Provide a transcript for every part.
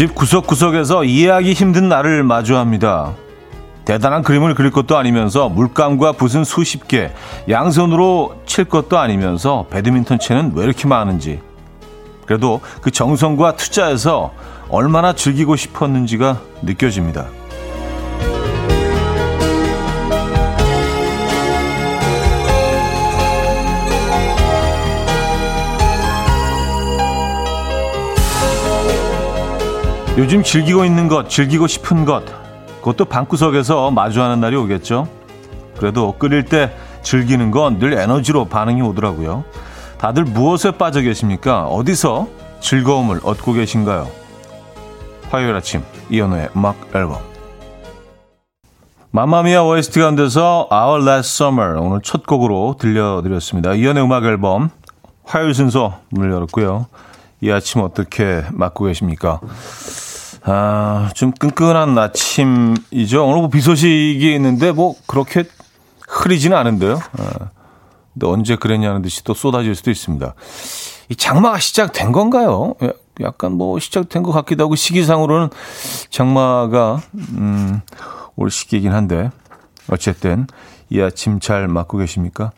집 구석구석에서 이해하기 힘든 나를 마주합니다. 대단한 그림을 그릴 것도 아니면서 물감과 붓은 수십 개, 양손으로 칠 것도 아니면서 배드민턴 채는 왜 이렇게 많은지. 그래도 그 정성과 투자에서 얼마나 즐기고 싶었는지가 느껴집니다. 요즘 즐기고 있는 것, 즐기고 싶은 것, 그것도 방구석에서 마주하는 날이 오겠죠. 그래도 끓일 때 즐기는 건 늘 에너지로 반응이 오더라고요. 다들 무엇에 빠져 계십니까? 어디서 즐거움을 얻고 계신가요? 화요일 아침 이연우의 음악 앨범 마마미아 OST 가운데서 Our Last Summer 오늘 첫 곡으로 들려드렸습니다. 이연우의 음악 앨범 화요일 순서 문을 열었고요. 이 아침 어떻게 맞고 계십니까? 아, 좀 끈끈한 아침이죠. 오늘 뭐 비 소식이 있는데 뭐 그렇게 흐리지는 않은데요. 아, 근데 언제 그랬냐는 듯이 또 쏟아질 수도 있습니다. 이 장마가 시작된 건가요? 약간 뭐 시작된 것 같기도 하고 시기상으로는 장마가 음, 올 시기이긴 한데 어쨌든 이 아침 잘 맞고 계십니까?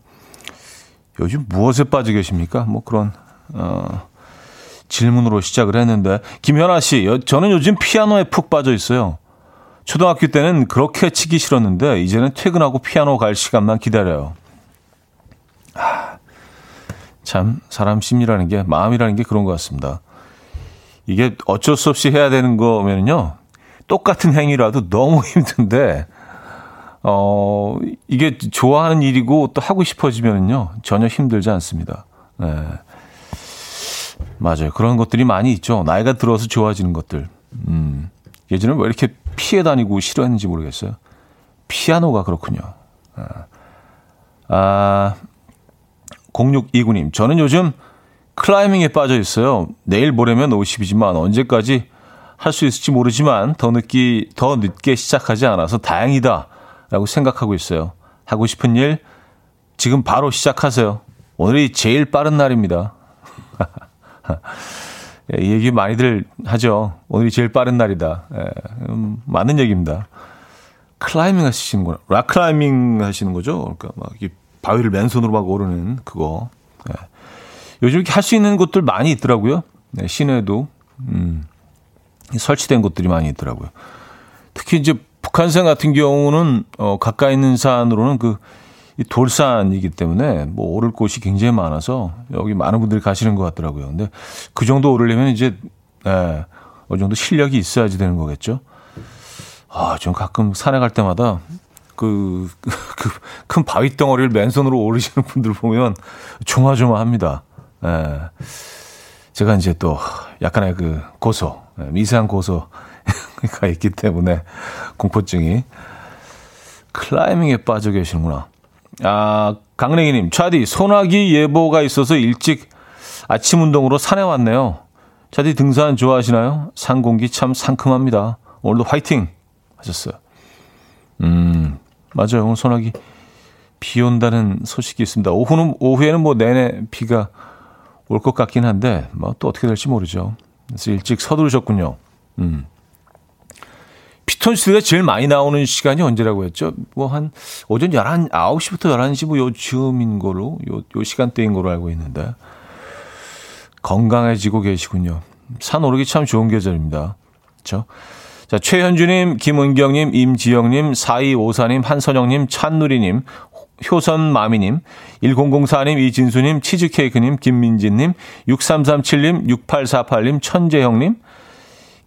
요즘 무엇에 빠져 계십니까? 뭐 그런 어, 질문으로 시작을 했는데 김현아 씨, 저는 요즘 피아노에 푹 빠져 있어요. 초등학교 때는 그렇게 치기 싫었는데 이제는 퇴근하고 피아노 갈 시간만 기다려요. 아, 참 사람 심리라는 게 마음이라는 게 그런 것 같습니다. 이게 어쩔 수 없이 해야 되는 거면요. 똑같은 행위라도 너무 힘든데 어 이게 좋아하는 일이고 또 하고 싶어지면요 전혀 힘들지 않습니다. 네. 맞아요. 그런 것들이 많이 있죠. 나이가 들어서 좋아지는 것들. 음. 예전에 왜 이렇게 피해 다니고 싫어했는지 모르겠어요. 피아노가 그렇군요. 아, 아 0629님. 저는 요즘 클라이밍에 빠져 있어요. 내일 모레면 50이지만 언제까지 할 수 있을지 모르지만 더 늦기, 더 늦게 시작하지 않아서 다행이다. 라고 생각하고 있어요. 하고 싶은 일 지금 바로 시작하세요. 오늘이 제일 빠른 날입니다. 예, 이 얘기 많이들 하죠. 오늘이 제일 빠른 날이다. 예, 음, 맞는 얘기입니다. 클라이밍 하시는구나. 락 클라이밍 하시는 거죠. 그러니까 막 바위를 맨손으로 막 오르는 그거. 예. 요즘 이렇게 할 수 있는 곳들 많이 있더라고요. 네, 시내도 음, 설치된 곳들이 많이 있더라고요. 특히 이제 북한산 같은 경우는 어, 가까이 있는 산으로는 그 이 돌산이기 때문에 뭐 오를 곳이 굉장히 많아서 여기 많은 분들이 가시는 것 같더라고요. 근데 그 정도 오르려면 이제 예, 어느 정도 실력이 있어야지 되는 거겠죠. 아, 좀 가끔 산에 갈 때마다 그, 그, 큰 바위 덩어리를 맨손으로 오르시는 분들 보면 조마조마합니다. 예. 제가 이제 또 약간의 그 고소, 예, 미세한 고소가 있기 때문에 공포증이 클라이밍에 빠져 계시는구나. 아, 강냉이님, 차디, 소나기 예보가 있어서 일찍 아침 운동으로 산에 왔네요. 차디 등산 좋아하시나요? 산 공기 참 상큼합니다. 오늘도 화이팅! 하셨어요. 음, 맞아요. 오늘 소나기 비 온다는 소식이 있습니다. 오후는, 오후에는 뭐 내내 비가 올 것 같긴 한데, 뭐 또 어떻게 될지 모르죠. 그래서 일찍 서두르셨군요. 음. 피톤치드가 제일 많이 나오는 시간이 언제라고 했죠? 뭐 한 오전 11, 9시부터 11시 뭐 요즘인 거로, 요, 요 시간대인 거로 알고 있는데. 건강해지고 계시군요. 산 오르기 참 좋은 계절입니다. 그렇죠? 자, 최현주님, 김은경님, 임지영님, 4254님, 한선영님, 찬누리님, 효선마미님, 1004님, 이진수님, 치즈케이크님, 김민진님, 6337님, 6848님, 천재형님,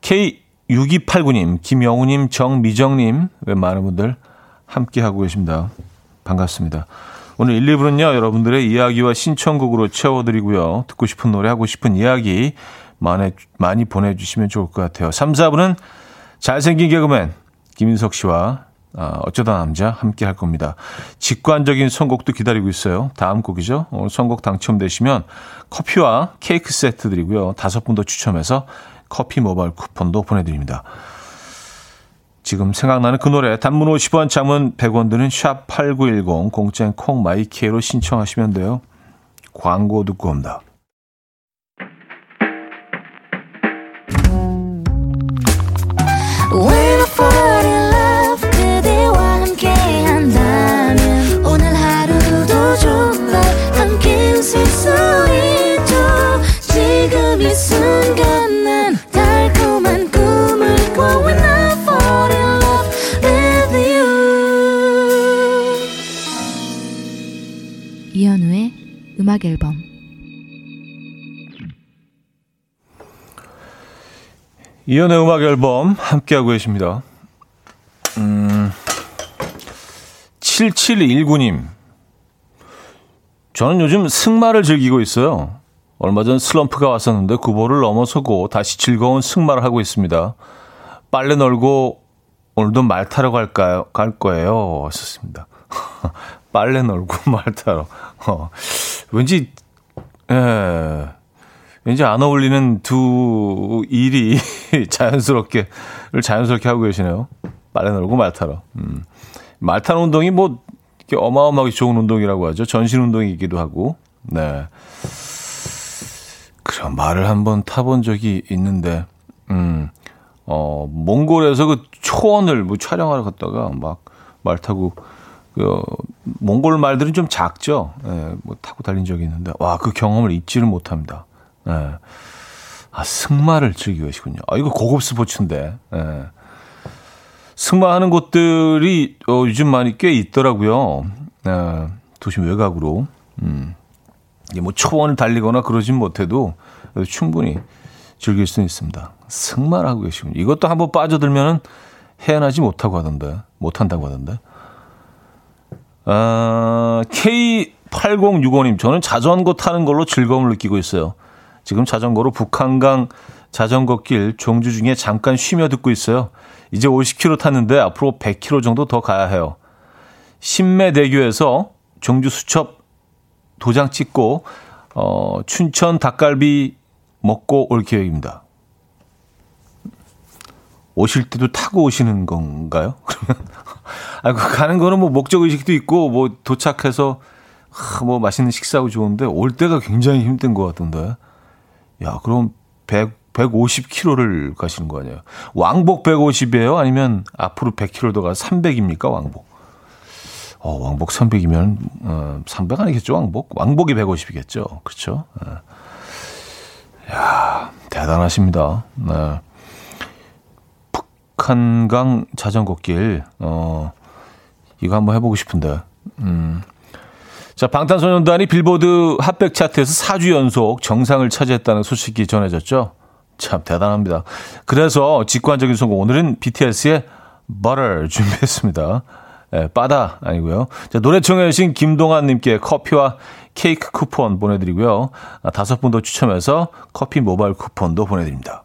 K 6289님, 김영우님, 정미정님, 왜 많은 분들 함께하고 계십니다. 반갑습니다. 오늘 1, 2부는요, 여러분들의 이야기와 신청곡으로 채워드리고요. 듣고 싶은 노래, 하고 싶은 이야기 많이, 많이 보내주시면 좋을 것 같아요. 3, 4부는 잘생긴 개그맨 김인석 씨와 어, 어쩌다 남자 함께 할 겁니다. 직관적인 선곡도 기다리고 있어요. 다음 곡이죠. 오늘 선곡 당첨되시면 커피와 케이크 세트 드리고요. 다섯 분 더 추첨해서 커피 모바일 쿠폰도 보내드립니다. 지금 생각나는 그 노래 단문 50원 장문 100원 드는 샵 8910 공짜인 콩 마이케로 신청하시면 돼요. 광고 듣고 옵니다. 순간 음악 앨범 이연의 음악 앨범 함께하고 계십니다. 음, 7719님. 저는 요즘 승마를 즐기고 있어요. 얼마 전 슬럼프가 왔었는데 구보를 넘어서고 다시 즐거운 승마를 하고 있습니다. 빨래 널고 오늘도 말 타러 갈까요? 갈 거예요. 하셨습니다. 빨래 널고 말 타러. 어, 왠지, 예. 왠지 안 어울리는 두 일이 자연스럽게, 자연스럽게 하고 계시네요. 빨래 널고 말 타러. 음. 말 타는 운동이 뭐, 이렇게 어마어마하게 좋은 운동이라고 하죠. 전신 운동이기도 하고. 네. 그럼 말을 한번 타본 적이 있는데, 음, 어, 몽골에서 그 초원을 뭐 촬영하러 갔다가 막 말 타고, 그, 몽골 말들은 좀 작죠. 예, 뭐 타고 달린 적이 있는데, 와, 그 경험을 잊지를 못합니다. 예. 아, 승마를 즐기고 계시군요. 아, 이거 고급 스포츠인데, 예. 승마하는 곳들이 어, 요즘 많이 꽤 있더라고요. 예, 도심 외곽으로. 음. 이게 뭐 초원을 달리거나 그러진 못해도 충분히 즐길 수 있습니다. 승마를 하고 계시군요. 이것도 한번 빠져들면은 헤어나지 못하고 하던데, 못한다고 하던데. 아, K8065님, 저는 자전거 타는 걸로 즐거움을 느끼고 있어요. 지금 자전거로 북한강 자전거 길 종주 중에 잠깐 쉬며 듣고 있어요. 이제 50km 탔는데 앞으로 100km 정도 더 가야 해요. 신매대교에서 종주 수첩 도장 찍고 어, 춘천 닭갈비 먹고 올 계획입니다. 오실 때도 타고 오시는 건가요? 그러면 아, 그 가는 거는 뭐 목적 의식도 있고 뭐 도착해서 하, 뭐 맛있는 식사하고 좋은데 올 때가 굉장히 힘든 것 같던데. 야, 그럼 100 150km를 가시는 거 아니에요? 왕복 150이에요? 아니면 앞으로 100km 더가 300입니까? 왕복. 어, 왕복 300이면 어, 300 아니겠죠? 왕복. 왕복이 150이겠죠. 그렇죠? 네. 야, 대단하십니다. 네. 북한강 자전거 길. 어. 이거 한번 해 보고 싶은데. 음. 자, 방탄소년단이 빌보드 핫백 차트에서 4주 연속 정상을 차지했다는 소식이 전해졌죠. 참 대단합니다. 그래서 직관적인 선곡 오늘은 BTS의 Butter 준비했습니다. 예, 빠다 아니고요. 자, 노래 청해 주신 김동환 님께 커피와 케이크 쿠폰 보내드리고요. 아, 다섯 분 더 추첨해서 커피 모바일 쿠폰도 보내드립니다.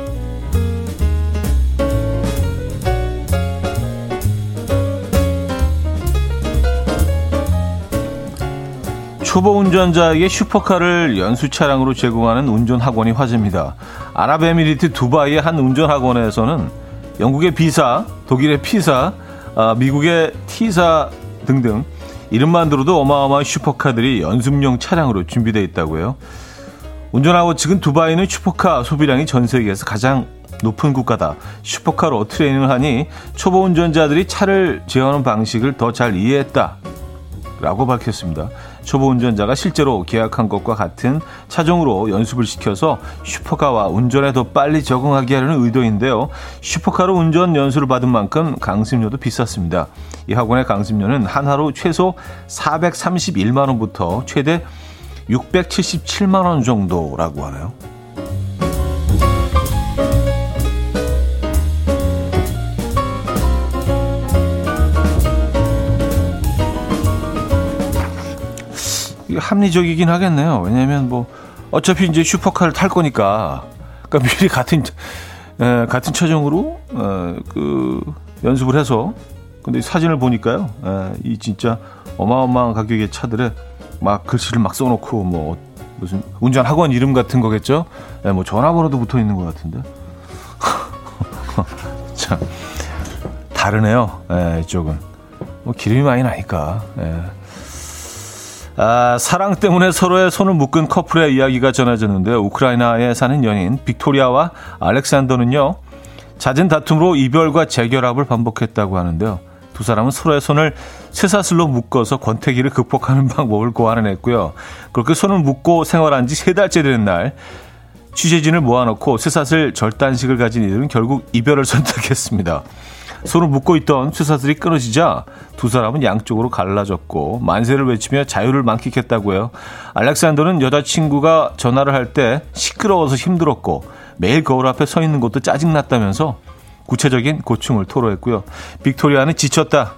초보 운전자에게 슈퍼카를 연수 차량으로 제공하는 운전 학원이 화제입니다. 아랍에미리트 두바이의 한 운전 학원에서는 영국의 비사, 독일의 피사, 아, 미국의 티사 등등 이름만 들어도 어마어마한 슈퍼카들이 연습용 차량으로 준비되어 있다고요. 운전하고 지금 두바이는 슈퍼카 소비량이 전 세계에서 가장 높은 국가다. 슈퍼카로 트레이닝을 하니 초보 운전자들이 차를 제어하는 방식을 더 잘 이해했다. 라고 밝혔습니다. 초보 운전자가 실제로 계약한 것과 같은 차종으로 연습을 시켜서 슈퍼카와 운전에 더 빨리 적응하게 하려는 의도인데요. 슈퍼카로 운전 연수를 받은 만큼 강습료도 비쌌습니다. 이 학원의 강습료는 한 하루 최소 431만 원부터 최대 677만 원 정도라고 하네요. 합리적이긴 하겠네요. 왜냐하면 뭐 어차피 이제 슈퍼카를 탈 거니까 그러니까 미리 같은 에, 같은 차종으로 에, 그 연습을 해서 근데 사진을 보니까요, 에, 이 진짜 어마어마한 가격의 차들에 막 글씨를 막 써놓고 뭐 무슨 운전 학원 이름 같은 거겠죠? 에, 뭐 전화번호도 붙어 있는 것 같은데 참 다르네요. 에, 이쪽은 뭐 기름이 많이 나니까. 예. 아, 사랑 때문에 서로의 손을 묶은 커플의 이야기가 전해졌는데 우크라이나에 사는 연인 빅토리아와 알렉산더는요. 잦은 다툼으로 이별과 재결합을 반복했다고 하는데요. 두 사람은 서로의 손을 쇠사슬로 묶어서 권태기를 극복하는 방법을 고안해냈고요. 그렇게 손을 묶고 생활한 지 세 달째 되는 날 취재진을 모아놓고 쇠사슬 절단식을 가진 이들은 결국 이별을 선택했습니다. 손을 묶고 있던 쇠사슬이 끊어지자 두 사람은 양쪽으로 갈라졌고 만세를 외치며 자유를 만끽했다고요. 알렉산더는 여자친구가 전화를 할 때 시끄러워서 힘들었고 매일 거울 앞에 서 있는 것도 짜증났다면서 구체적인 고충을 토로했고요. 빅토리아는 지쳤다.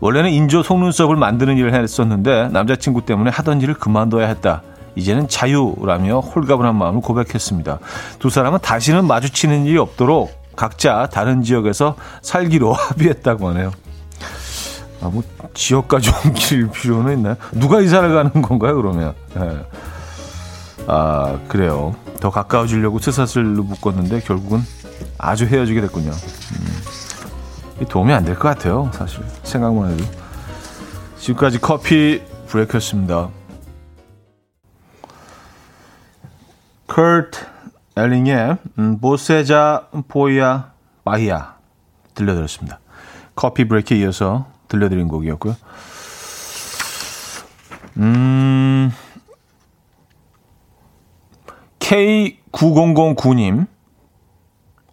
원래는 인조 속눈썹을 만드는 일을 했었는데 남자친구 때문에 하던 일을 그만둬야 했다. 이제는 자유라며 홀가분한 마음을 고백했습니다. 두 사람은 다시는 마주치는 일이 없도록 각자 다른 지역에서 살기로 합의했다고 하네요. 아, 뭐, 지역까지 옮길 필요는 있나요? 누가 이사를 가는 건가요, 그러면? 네. 아, 그래요. 더 가까워지려고 쇠사슬로 묶었는데 결국은 아주 헤어지게 됐군요. 음, 도움이 안 될 것 같아요, 사실. 생각만 해도. 지금까지 커피 브레이크였습니다. 커트 엘링의 음, 보세자 포야 바히야 들려드렸습니다. 커피 브레이크에 이어서 들려드린 곡이었고요. 음, K9009님,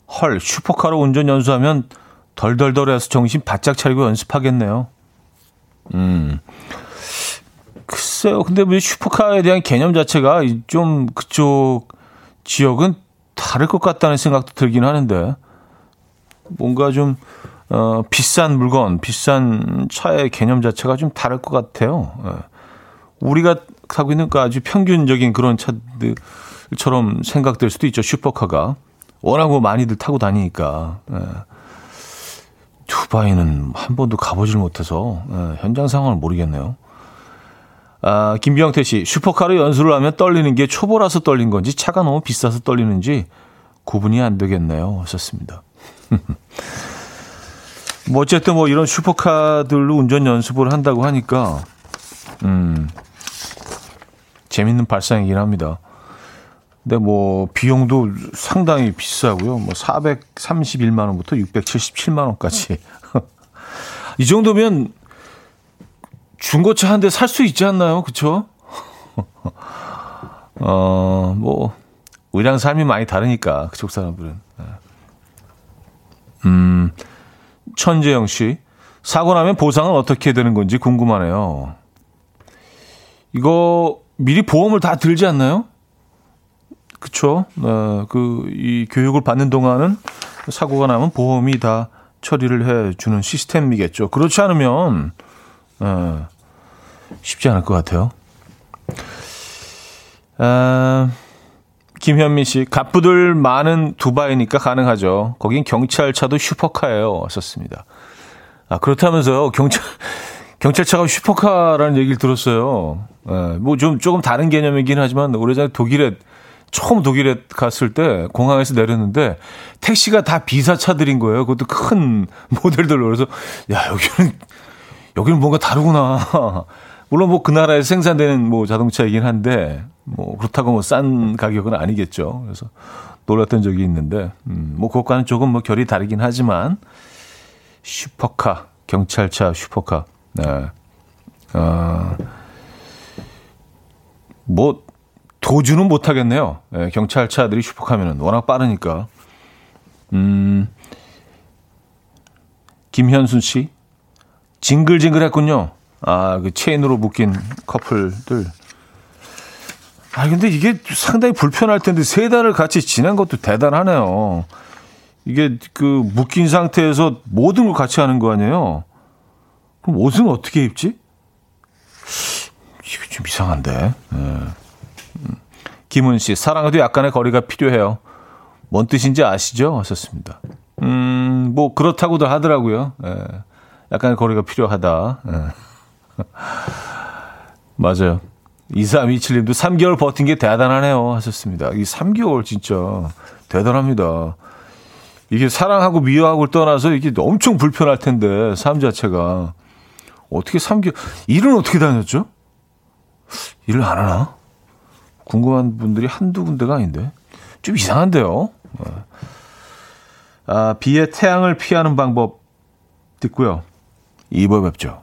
헐, 슈퍼카로 운전 연수하면 덜덜덜해서 정신 바짝 차리고 연습하겠네요. 음, 글쎄요. 근데 뭐 슈퍼카에 대한 개념 자체가 좀 그쪽 지역은 다를 것 같다는 생각도 들긴 하는데 뭔가 좀 어, 비싼 물건, 비싼 차의 개념 자체가 좀 다를 것 같아요. 예. 우리가 타고 있는 그 아주 평균적인 그런 차들처럼 생각될 수도 있죠. 슈퍼카가 워낙 뭐 많이들 타고 다니니까. 예. 두바이는 한 번도 가보질 못해서 예, 현장 상황을 모르겠네요. 아, 김병태 씨, 슈퍼카로 연수를 하면 떨리는 게 초보라서 떨린 건지 차가 너무 비싸서 떨리는지 구분이 안 되겠네요. 하셨습니다. 뭐 어쨌든 뭐 이런 슈퍼카들로 운전 연습을 한다고 하니까 음 재밌는 발상이긴 합니다. 근데 뭐 비용도 상당히 비싸고요. 뭐 431만 원부터 677만 원까지. 이 정도면 중고차 한 대 살 수 있지 않나요? 그쵸? 어, 뭐, 우리랑 삶이 많이 다르니까, 그쪽 사람들은. 네. 음, 천재영 씨. 사고 나면 보상은 어떻게 되는 건지 궁금하네요. 이거 미리 보험을 다 들지 않나요? 그쵸? 어, 그, 이 교육을 받는 동안은 사고가 나면 보험이 다 처리를 해 주는 시스템이겠죠. 그렇지 않으면, 어, 쉽지 않을 것 같아요. 아, 김현민 씨, 갑부들 많은 두바이니까 가능하죠. 거긴 경찰차도 슈퍼카예요. 왔었습니다. 아, 그렇다면서요. 경찰, 경찰차가 슈퍼카라는 얘기를 들었어요. 예, 뭐좀 조금 다른 개념이긴 하지만 오래전에 독일에 처음 독일에 갔을 때 공항에서 내렸는데 택시가 다 비사차들인 거예요. 그것도 큰 모델들로 그래서 야 여기는 여기는 뭔가 다르구나. 물론 뭐 그 나라에서 생산되는 뭐 자동차이긴 한데 뭐 그렇다고 뭐 싼 가격은 아니겠죠. 그래서 놀랐던 적이 있는데 음, 뭐 그것과는 조금 뭐 결이 다르긴 하지만 슈퍼카 경찰차 슈퍼카 네. 어, 뭐 도주는 못 하겠네요. 네, 경찰차들이 슈퍼카면은 워낙 빠르니까. 음. 김현순 씨 징글징글했군요. 아, 그 체인으로 묶인 커플들. 아, 근데 이게 상당히 불편할 텐데 세 달을 같이 지낸 것도 대단하네요. 이게 그 묶인 상태에서 모든 걸 같이 하는 거 아니에요? 그럼 옷은 어떻게 입지? 이거 좀 이상한데. 네. 김은 씨, 사랑에도 약간의 거리가 필요해요. 뭔 뜻인지 아시죠? 하셨습니다. 음, 뭐, 그렇다고도 하더라고요. 예. 약간의 거리가 필요하다. 예. 맞아요. 2327님도 3개월 버틴 게 대단하네요. 하셨습니다. 이 3개월 진짜 대단합니다. 이게 사랑하고 미워하고를 떠나서 이게 엄청 불편할 텐데, 삶 자체가. 어떻게 3개월, 일은 어떻게 다녔죠? 일을 안 하나? 궁금한 분들이 한두 군데가 아닌데. 좀 이상한데요. 네. 아, 비의 태양을 피하는 방법 듣고요. 2부에 뵙죠.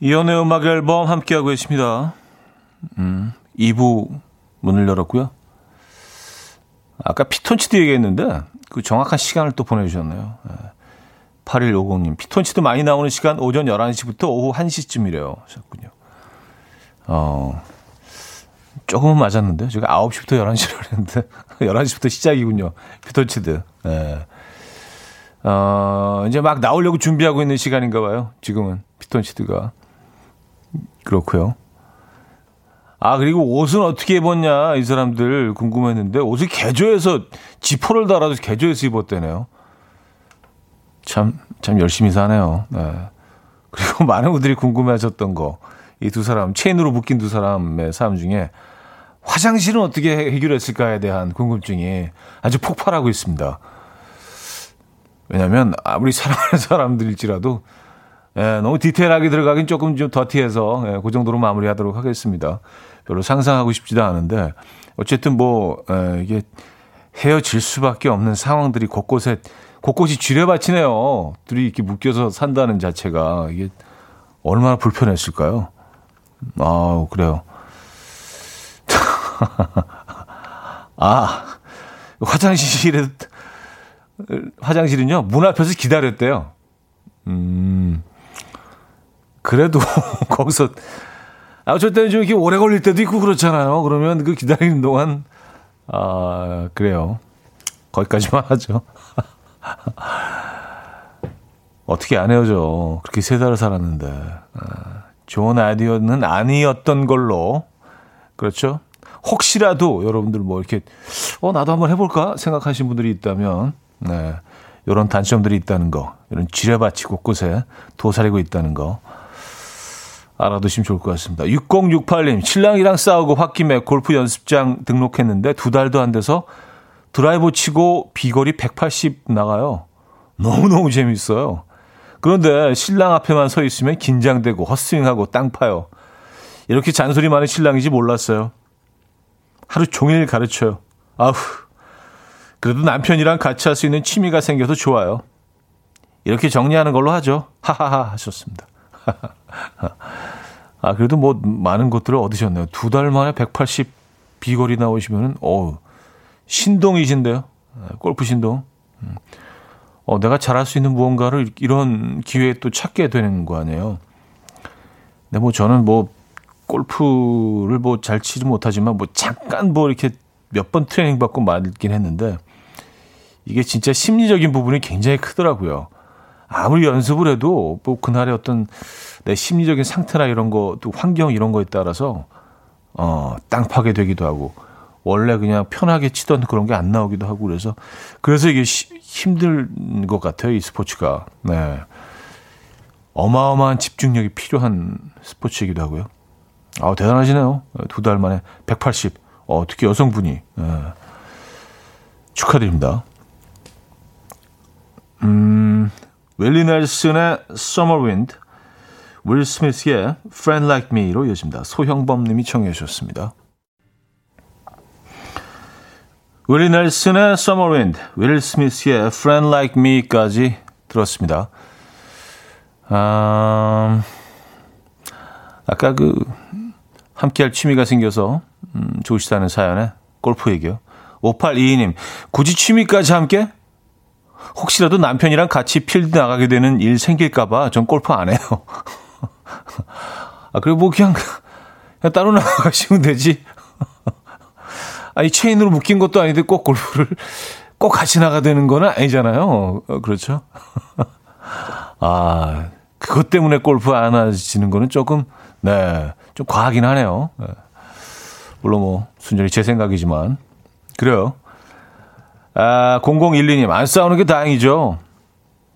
이현우의 음악 앨범 함께하고 계십니다. 음, 2부 문을 열었고요. 아까 피톤치드 얘기했는데 그 정확한 시간을 또 보내주셨네요. 8150님. 피톤치드 많이 나오는 시간 오전 11시부터 오후 1시쯤이래요. 하셨군요. 어, 조금은 맞았는데. 제가 9시부터 11시로 했는데. 11시부터 시작이군요. 피톤치드. 예. 어, 이제 막 나오려고 준비하고 있는 시간인가 봐요. 지금은 피톤치드가. 그렇고요. 아, 그리고 옷은 어떻게 입었냐, 이 사람들 궁금했는데, 옷을 개조해서, 지퍼를 달아서 개조해서 입었대네요. 참, 참 열심히 사네요. 네. 그리고 많은 분들이 궁금해 하셨던 거, 이 두 사람, 체인으로 묶인 두 사람의 삶 중에, 화장실은 어떻게 해결했을까에 대한 궁금증이 아주 폭발하고 있습니다. 왜냐하면 아무리 사랑하는 사람들일지라도 예, 너무 디테일하게 들어가긴 조금 좀 더티해서 예, 그 정도로 마무리하도록 하겠습니다. 별로 상상하고 싶지도 않은데 어쨌든 뭐 예, 이게 헤어질 수밖에 없는 상황들이 곳곳에 곳곳이 쥐레받치네요. 둘이 이렇게 묶여서 산다는 자체가 이게 얼마나 불편했을까요? 아 그래요. 아 화장실에 화장실은요, 문 앞에서 기다렸대요. 음, 그래도 거기서, 아, 어쩔 때는 좀 이렇게 오래 걸릴 때도 있고 그렇잖아요. 그러면 그 기다리는 동안, 아, 그래요. 거기까지만 하죠. 어떻게 안 헤어져. 그렇게 세 달을 살았는데. 아, 좋은 아이디어는 아니었던 걸로. 그렇죠? 혹시라도 여러분들 뭐 이렇게, 어, 나도 한번 해볼까? 생각하신 분들이 있다면, 네. 이런 단점들이 있다는 거, 이런 지뢰밭이 곳곳에 도사리고 있다는 거 알아두시면 좋을 것 같습니다. 6068님, 신랑이랑 싸우고 홧김에 골프 연습장 등록했는데 두 달도 안 돼서 드라이브 치고 비거리 180 나가요. 너무너무 재밌어요. 그런데 신랑 앞에만 서 있으면 긴장되고 헛스윙하고 땅 파요. 이렇게 잔소리 많은 신랑이지 몰랐어요. 하루 종일 가르쳐요. 아후, 그래도 남편이랑 같이 할 수 있는 취미가 생겨서 좋아요. 이렇게 정리하는 걸로 하죠. 하하하 하셨습니다. 아, 그래도 뭐 많은 것들을 얻으셨네요. 두 달 만에 180 비거리 나오시면은, 어우, 신동이신데요. 아, 골프 신동. 음. 어, 내가 잘할 수 있는 무언가를 이런 기회에 또 찾게 되는 거 아니에요. 근데 뭐 저는 뭐 골프를 뭐 잘 치지 못하지만 뭐 잠깐 뭐 이렇게 몇 번 트레이닝 받고 말긴 했는데 이게 진짜 심리적인 부분이 굉장히 크더라고요. 아무리 연습을 해도 뭐 그날의 어떤 내 심리적인 상태나 이런 거, 또 환경 이런 거에 따라서 어, 땅 파게 되기도 하고 원래 그냥 편하게 치던 그런 게 안 나오기도 하고 그래서 그래서 이게 시, 힘든 것 같아요 이 스포츠가. 네. 어마어마한 집중력이 필요한 스포츠이기도 하고요. 아 대단하시네요. 두 달 만에 180. 어, 특히 여성분이 네. 축하드립니다. 음, 웰리 넬슨의 Summer Wind, 윌 스미스의 Friend Like Me로 이어집니다. 소형범 님이 청해 주셨습니다. 윌리 넬슨의 Summer Wind, 윌 스미스의 Friend Like Me까지 들었습니다. 아, 아까 그 함께할 취미가 생겨서 음, 좋으시다는 사연에 골프 얘기요. 5822님, 굳이 취미까지 함께? 혹시라도 남편이랑 같이 필드 나가게 되는 일 생길까봐 전 골프 안 해요. 아, 그리고 뭐 그냥, 그냥 따로 나가시면 되지. 아니, 체인으로 묶인 것도 아닌데 꼭 골프를 꼭 같이 나가 되는 거는 아니잖아요. 어, 그렇죠? 아, 그것 때문에 골프 안 하시는 거는 조금, 네, 좀 과하긴 하네요. 네. 물론 뭐, 순전히 제 생각이지만. 그래요. 아, 0012님, 안 싸우는 게 다행이죠.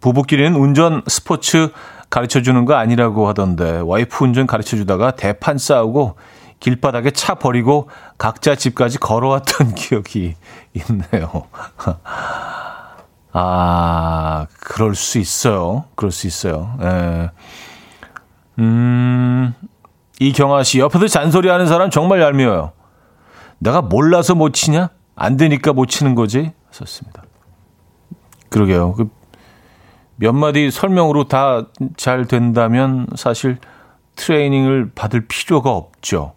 부부끼리는 운전 스포츠 가르쳐 주는 거 아니라고 하던데, 와이프 운전 가르쳐 주다가 대판 싸우고 길바닥에 차 버리고 각자 집까지 걸어왔던 기억이 있네요. 아, 그럴 수 있어요. 그럴 수 있어요. 예. 음, 이경아 씨, 옆에서 잔소리 하는 사람 정말 얄미워요. 내가 몰라서 못 치냐? 안 되니까 못 치는 거지? 썼습니다. 그러게요. 그 몇 마디 설명으로 다 잘 된다면 사실 트레이닝을 받을 필요가 없죠.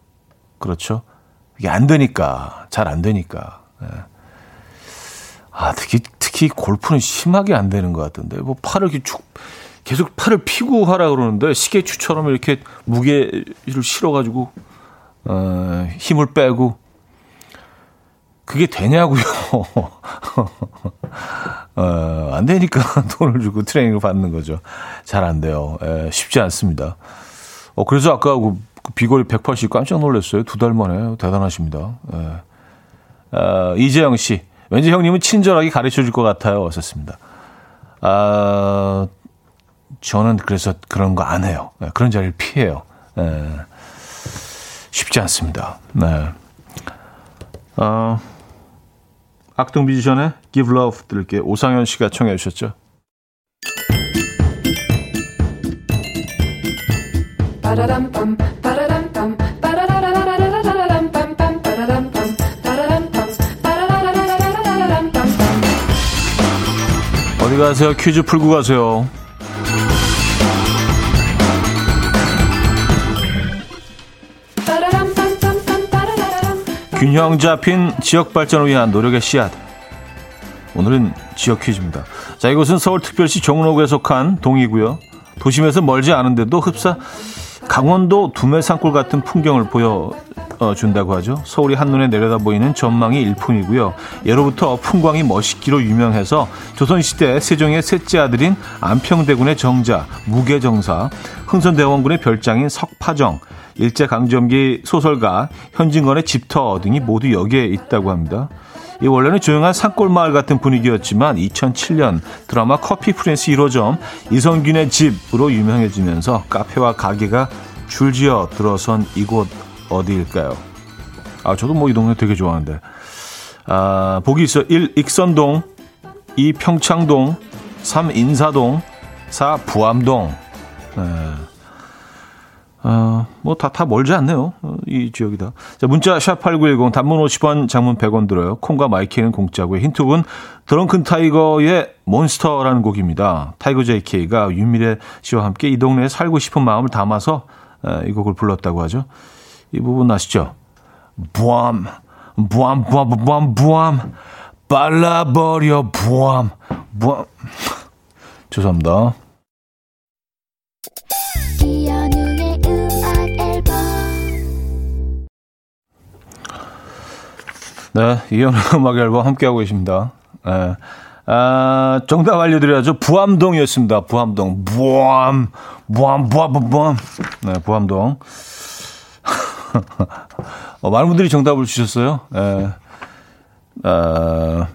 그렇죠? 이게 안 되니까, 잘 안 되니까. 예. 아, 특히, 특히 골프는 심하게 안 되는 것 같던데. 뭐 팔을 이렇게 쭉, 계속 팔을 피고 하라 그러는데 시계추처럼 이렇게 무게를 실어가지고, 어, 힘을 빼고. 그게 되냐고요. 어, 안 되니까 돈을 주고 트레이닝을 받는 거죠. 잘 안 돼요. 예, 쉽지 않습니다. 어, 그래서 아까 그 비거리 180 깜짝 놀랐어요. 두 달 만에. 대단하십니다. 예. 어, 이재영 씨. 왠지 형님은 친절하게 가르쳐 줄 것 같아요. 왔었습니다. 아, 저는 그래서 그런 거 안 해요. 예, 그런 자리를 피해요. 예. 쉽지 않습니다. 네. 어, 악동 뮤지션의 Give Love 들을게 오상현 씨가 청해 주셨죠. 어디 가세요? 퀴즈 풀고 가세요. 균형 잡힌 지역 발전을 위한 노력의 씨앗. 오늘은 지역 퀴즈입니다. 자, 이곳은 서울특별시 종로구에 속한 동이고요. 도심에서 멀지 않은데도 흡사 강원도 두메 산골 같은 풍경을 보여준다고 하죠. 서울이 한눈에 내려다 보이는 전망이 일품이고요. 예로부터 풍광이 멋있기로 유명해서 조선시대 세종의 셋째 아들인 안평대군의 정자, 무계정사, 흥선대원군의 별장인 석파정, 일제강점기 소설가 현진건의 집터 등이 모두 여기에 있다고 합니다. 이 원래는 조용한 산골 마을 같은 분위기였지만 2007년 드라마 커피 프린스 1호점 이성균의 집으로 유명해지면서 카페와 가게가 줄지어 들어선 이곳 어디일까요? 아 저도 뭐 이 동네 되게 좋아하는데 아 보기 있어 1. 익선동 2. 평창동 3. 인사동 4. 부암동 네. 어, 뭐, 다, 다 멀지 않네요. 어, 이 지역이다. 자, 문자, 샵8910, 단문 50원, 장문 100원 들어요. 콩과 마이케이는 공짜고요. 힌트곡은 드렁큰 타이거의 몬스터라는 곡입니다. 타이거 JK가 윤미래 씨와 함께 이 동네에 살고 싶은 마음을 담아서 어, 이 곡을 불렀다고 하죠. 이 부분 아시죠? 부암, 부암, 부암, 부암, 부암, 빨라버려, 부암, 부암. 죄송합니다. 네, 이현우 음악 앨범 함께하고 계십니다. 네. 아, 정답 알려드려야죠. 부암동이었습니다. 부암동. 부암, 부암, 부암, 부암. 네, 부암동. 어, 많은 분들이 정답을 주셨어요. 네. 아,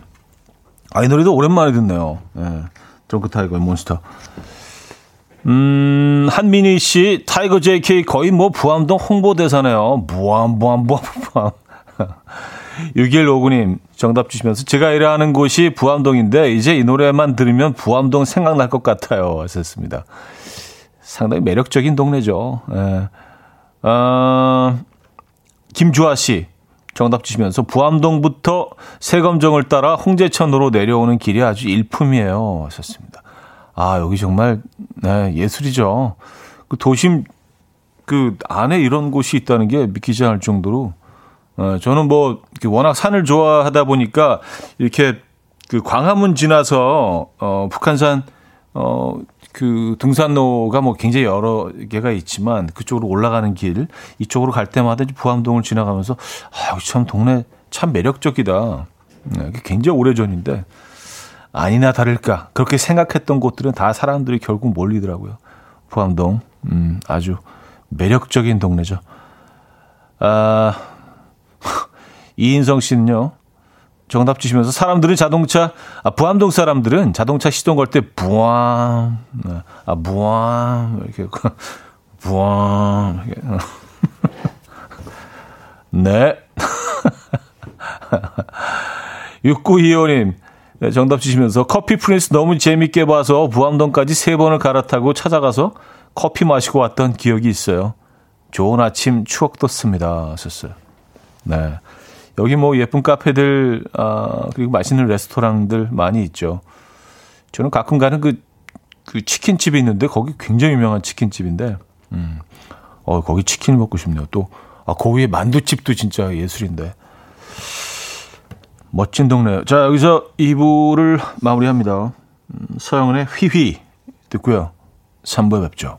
아, 이 노래도 오랜만에 듣네요. 네. 드렁크 타이거의 몬스터. 음, 한민희 씨, 타이거 JK 거의 뭐 부암동 홍보대사네요. 부암, 부암, 부암, 부암. 6159님 정답 주시면서 제가 일하는 곳이 부암동인데 이제 이 노래만 들으면 부암동 생각날 것 같아요. 하셨습니다. 상당히 매력적인 동네죠. 예. 어, 김주아 씨 정답 주시면서 부암동부터 세검정을 따라 홍제천으로 내려오는 길이 아주 일품이에요. 하셨습니다. 아, 여기 정말 네, 예술이죠. 그 도심 그 안에 이런 곳이 있다는 게 믿기지 않을 정도로 어, 저는 뭐 워낙 산을 좋아하다 보니까 이렇게 그 광화문 지나서 어 북한산 어 그 등산로가 뭐 굉장히 여러 개가 있지만 그쪽으로 올라가는 길 이쪽으로 갈 때마다 부암동을 지나가면서 아, 참 동네 참 매력적이다. 네, 굉장히 오래 전인데 아니나 다를까 그렇게 생각했던 곳들은 다 사람들이 결국 몰리더라고요. 포항동 음, 아주 매력적인 동네죠. 아, 이인성 씨는요. 정답 주시면서 사람들은 자동차 아 부암동 사람들은 자동차 시동 걸 때 부암 아 부암 이렇게 부암 이렇게 네 6925님 네, 정답 주시면서 커피 프린스 너무 재밌게 봐서 부암동까지 세 번을 갈아타고 찾아가서 커피 마시고 왔던 기억이 있어요. 좋은 아침 추억 돋습니다. 하셨어요. 네. 여기 뭐 예쁜 카페들, 아, 그리고 맛있는 레스토랑들 많이 있죠. 저는 가끔 가는 그, 그 치킨집이 있는데 거기 굉장히 유명한 치킨집인데, 음, 어, 거기 치킨 먹고 싶네요. 또, 아, 거기에 만두집도 진짜 예술인데. 멋진 동네요. 자, 여기서 2부를 마무리합니다. 음, 서영은의 휘휘 듣고요. 3부에 뵙죠.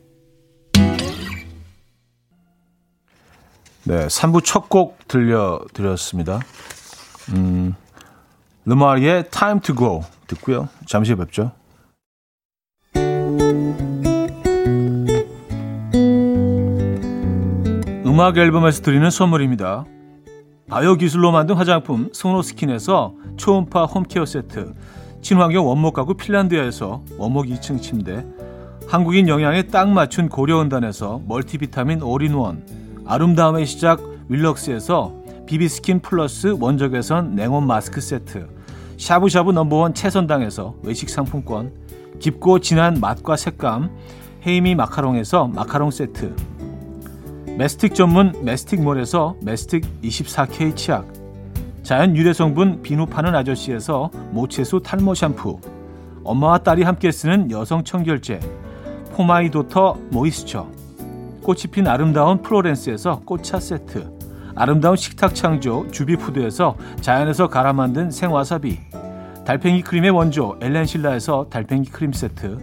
네, 3부 첫 곡 들려드렸습니다. 음, 르마리의 Time to Go 듣고요. 잠시 뵙죠. 음악 앨범에서 드리는 선물입니다. 바이오 기술로 만든 화장품 스노스킨에서 초음파 홈케어 세트, 친환경 원목 가구 핀란드에서 원목 2층 침대, 한국인 영양에 딱 맞춘 고려은단에서 멀티비타민 올인원, 아름다움의 시작 윌럭스에서 비비스킨 플러스 원적외선 냉온 마스크 세트 샤브샤브 number one 채선당에서 외식 상품권 깊고 진한 맛과 색감 헤이미 마카롱에서 마카롱 세트 메스틱 전문 메스틱몰에서 메스틱 24K 치약 자연 유래 성분 비누 파는 아저씨에서 모체수 탈모 샴푸 엄마와 딸이 함께 쓰는 여성 청결제 포마이도터 모이스처 꽃이 핀 아름다운 플로렌스에서 꽃차 세트 아름다운 식탁 창조 주비푸드에서 자연에서 갈아 만든 생와사비 달팽이 크림의 원조 엘렌실라에서 달팽이 크림 세트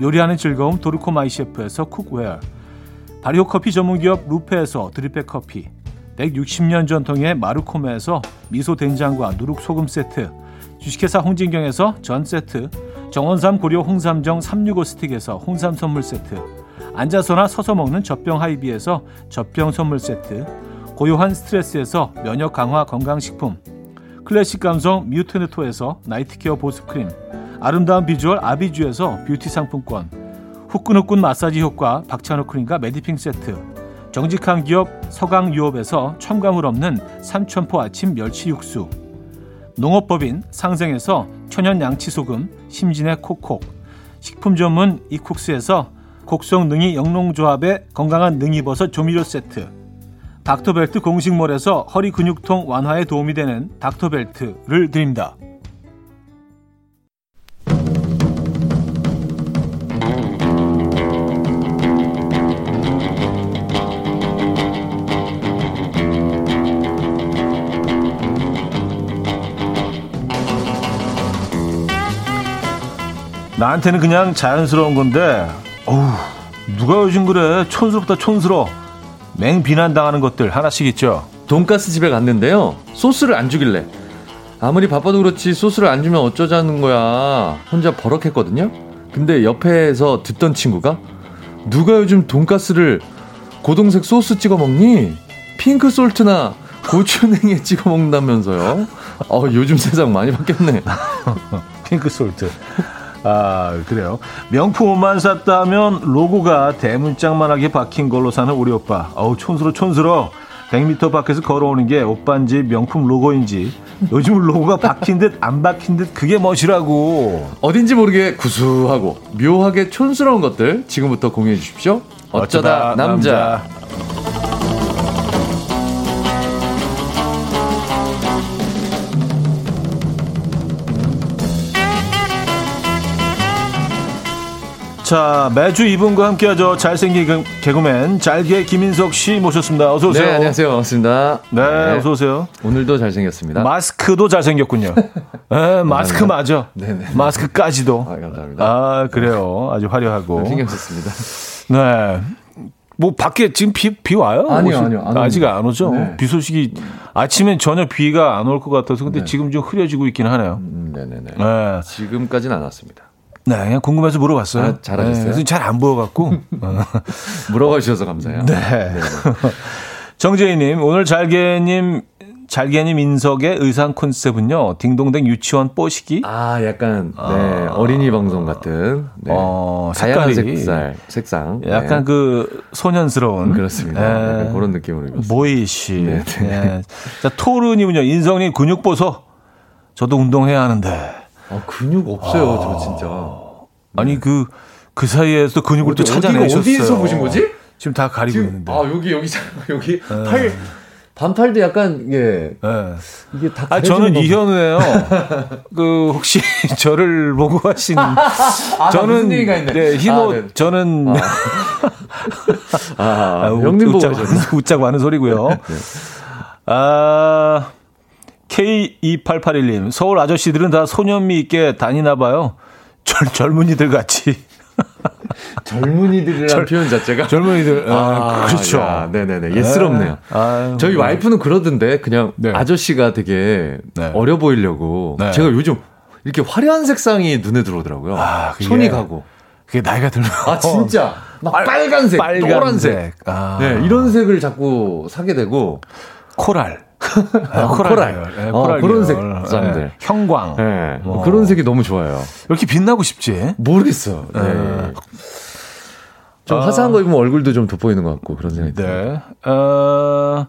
요리하는 즐거움 도르코마이 셰프에서 cookware 발효 커피 전문기업 루페에서 drip bag 커피 160년 전통의 마루코메에서 미소 된장과 누룩 소금 세트 주식회사 홍진경에서 전 세트 정원삼 고려 홍삼정 365 스틱에서 홍삼 선물 세트 앉아서나 서서 먹는 젖병 하이비에서 젖병 선물 세트 고요한 스트레스에서 면역 강화 건강식품 클래식 감성 뮤트네토에서 night care 보습크림 아름다운 비주얼 아비주에서 뷰티 상품권 후끈후끈 마사지 효과 박찬호 크림과 메디핑 세트 정직한 기업 서강유업에서 첨가물 없는 삼천포 아침 멸치 육수 농업법인 상생에서 천연 양치소금 심진의 콕콕 식품 전문 이쿡스에서 곡성 능이 영농조합의 건강한 능이버섯 조미료 세트 닥터벨트 공식몰에서 허리 근육통 완화에 도움이 되는 닥터벨트를 드립니다. 나한테는 그냥 자연스러운 건데, 어우, 누가 요즘 그래? 촌스럽다, 촌스러워. 맹비난 당하는 것들 하나씩 있죠. 돈가스 집에 갔는데요. 소스를 안 주길래. 아무리 바빠도 그렇지 소스를 안 주면 어쩌자는 거야. 혼자 버럭했거든요. 근데 옆에서 듣던 친구가 누가 요즘 돈가스를 고동색 소스 찍어 먹니? 핑크 솔트나 고추냉이에 찍어 먹는다면서요. 어, 요즘 세상 많이 바뀌었네. 핑크 솔트. 아, 그래요. 명품 옷만 샀다면 로고가 대문짝만하게 박힌 걸로 사는 우리 오빠. 어우, 촌스러, 촌스러. 100m 밖에서 걸어오는 게 오빠인지 명품 로고인지 요즘 로고가 박힌 듯 안 박힌 듯 그게 멋이라고 어딘지 모르게 구수하고 묘하게 촌스러운 것들 지금부터 공유해 주십시오 어쩌다, 어쩌다 남자. 남자. 자, 매주 이분과 함께하죠. 잘생긴 개- 개그맨 잘게 김인석 씨 모셨습니다. 어서 오세요. 네, 안녕하세요. 반갑습니다. 네, 어서 오세요. 오늘도 잘생겼습니다. 마스크도 잘생겼군요. 네, 마스크 맞아. 네네. 마스크까지도. 아, 감사합니다. 아, 그래요. 아주 화려하고. 신경 썼습니다. 네. 뭐 밖에 지금 비, 비 와요? 아니요? 아니요, 안 아직. 안 오죠. 네. 비 소식이 아침엔 전혀 비가 안 올 것 같아서 근데 네. 지금 좀 흐려지고 있긴 하네요. 음, 네네네. 네. 지금까지는 안 왔습니다. 네, 그냥 궁금해서 물어봤어요. 아, 잘하셨어요. 네, 잘안 보여갖고. 어. 물어봐 주셔서 감사해요. 네. 정재희님, 오늘 잘게님, 잘게님 인석의 의상 컨셉은요, 딩동댕 유치원 뽀시기. 아, 약간 네, 어린이 방송 같은 네. 어, 색깔이. 색깔, 색상. 네. 약간 그 소년스러운. 그렇습니다. 네. 그런 느낌으로. 모이씨. 네, 네. 자, 토르님은요, 인성님 근육 보소. 저도 운동해야 하는데. 아, 근육 없어요, 저 진짜. 아니, 그, 그 사이에서 근육을 또 어디- 찾아내셨어요. 어디가 어디서 보신 거지? 지금 다 가리고 지금 있는데. 아 여기 여기 여기 팔 반팔도 약간 이게 네. 이게 다 아, 저는 거- 이현우예요. 그 혹시 저를 보고 하신 아, 나 저는. 네, 흰옷 아, 네. 저는 아, 아, 웃- 형님 보고 웃자고, 하셨네. 웃자고 하는 소리고요. 아 K2881님 서울 아저씨들은 다 소년미 있게 다니나 봐요. 젊, 젊은이들 같이 젊은이들이라는 표현 자체가 젊은이들 아, 아, 그렇죠. 야, 네네네 예스럽네요. 아, 저희 뭐. 와이프는 그러던데 그냥 네. 아저씨가 되게 네. 어려 보이려고 네. 제가 요즘 이렇게 화려한 색상이 눈에 들어오더라고요. 아, 그게- 손이 가고. 그게 나이가 들면 아 진짜 막 빨- 빨간색, 빨간색. 노란색, 아. 네 이런 색을 자꾸 사게 되고 코랄. 아, 코랄. 네, 어, 그런. 색상들. 네, 형광. 네, 어. 그런 색이 너무 좋아요. 이렇게 빛나고 싶지? 모르겠어요. 네. 좀 아. 화사한 거 입으면 얼굴도 좀 돋보이는 것 같고 그런 생각이 들어요. 네. 어,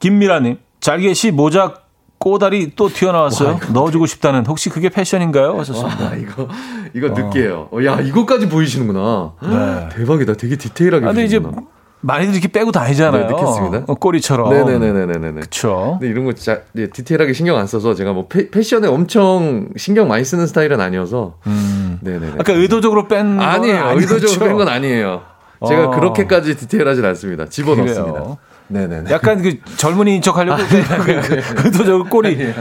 김미라님, 잘게 씨 모자 꼬다리 또 튀어나왔어요. 넣어주고 싶다는 혹시 그게 패션인가요? 하셨습니다. 아, 이거, 이거 느끼해요. 어, 야, 이거까지 보이시는구나. 네. 대박이다. 되게 디테일하게. 아, 근데 이제 보이는구나. 많이들 이렇게 빼고 다니잖아요. 네, 느꼈습니다. 어, 꼬리처럼. 네네네네네네. 그렇죠. 근데 이런 거 진짜 예, 디테일하게 신경 안 써서 제가 뭐 패, 패션에 엄청 신경 많이 쓰는 스타일은 아니어서. 음. 네네네. 아까 의도적으로 뺀 아니에요. 의도적으로 뺀 건 아니에요. 제가 어. 그렇게까지 디테일하진 않습니다. 집어넣습니다. 그래요. 네네네. 약간 그 젊은이인 척 하려고 그- 그- 그 의도적으로 꼬리.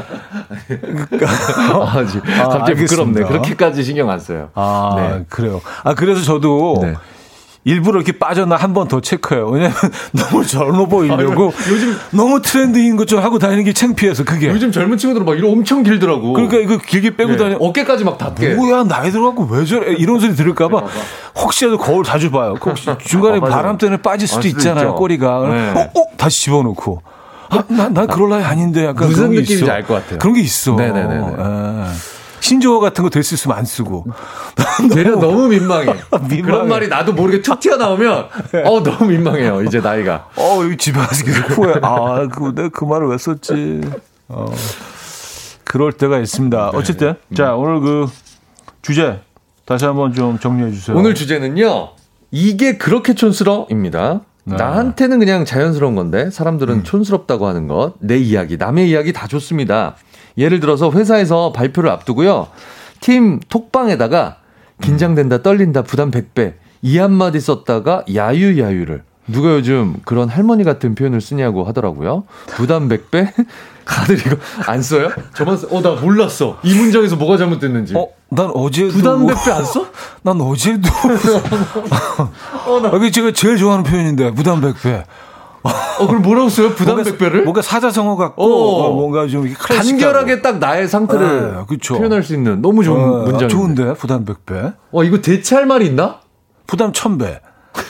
아, 지- 아, 갑자기 알겠습니다. 부끄럽네. 그렇게까지 신경 안 써요. 아, 네. 그래요. 아, 그래서 저도 네. 일부러 이렇게 빠졌나 한 번 더 체크해요. 왜냐면 너무 젊어 보이려고 아, 요즘- 너무 트렌드인 것 좀 하고 다니는 게 창피해서 그게. 요즘 젊은 친구들은 막 이거 엄청 길더라고. 그러니까 이거 길게 빼고 네. 다니. 어깨까지 막 닿게. 뭐야 나이 들어갖고 왜 저래 이런 소리 들을까봐 혹시라도 거울 자주 봐요. 그 혹시 중간에 아. 바람 때문에 빠질 수도 아, 수도 있잖아요 있죠. 꼬리가. 네. 어, 어 다시 집어넣고. 아, 난, 난 그럴 나이 아닌데 약간 무슨 느낌인지 있어. 알것 같아요. 그런 게 있어. 네네네네. 예. 신조어 같은 거 될 수 있으면 안 쓰고. 되려 너무 민망해. 민망해. 그런 말이 나도 모르게 툭 튀어나오면 어 너무 민망해요. 이제 나이가. 어, 여기 집에 가서 계속 후회. 아, 그, 내가 그 말을 왜 썼지. 어. 그럴 때가 있습니다. 네. 어쨌든. 자, 오늘 그 주제 다시 한번 좀 정리해 주세요. 오늘 주제는요. 이게 그렇게 촌스러입니다. 네. 나한테는 그냥 자연스러운 건데 사람들은 촌스럽다고 하는 것, 내 이야기, 남의 이야기 다 좋습니다. 예를 들어서 회사에서 발표를 앞두고요. 팀 톡방에다가 긴장된다, 떨린다, 부담 100배 이 한마디 썼다가 야유야유를 누가 요즘 그런 할머니 같은 표현을 쓰냐고 하더라고요. 부담 100배? 다들 이거 안 써요? 저만 써. 어, 나 몰랐어. 이 문장에서 뭐가 잘못됐는지. 어, 난 어제도. 부담 100배 안 써? 난 어제도. 어, 나 아, 이게 제가 제일 좋아하는 표현인데, 부담 100배. 어, 그럼 뭐라고 써요? 부담 뭔가, 100배를? 뭔가 사자성어 같고, 어. 어, 뭔가 좀. 간결하게 딱 나의 상태를 네, 그쵸. 표현할 수 있는 너무 좋은 어, 문장. 좋은데, 부담 100배. 와, 이거 대체할 말이 있나? 부담 1000배.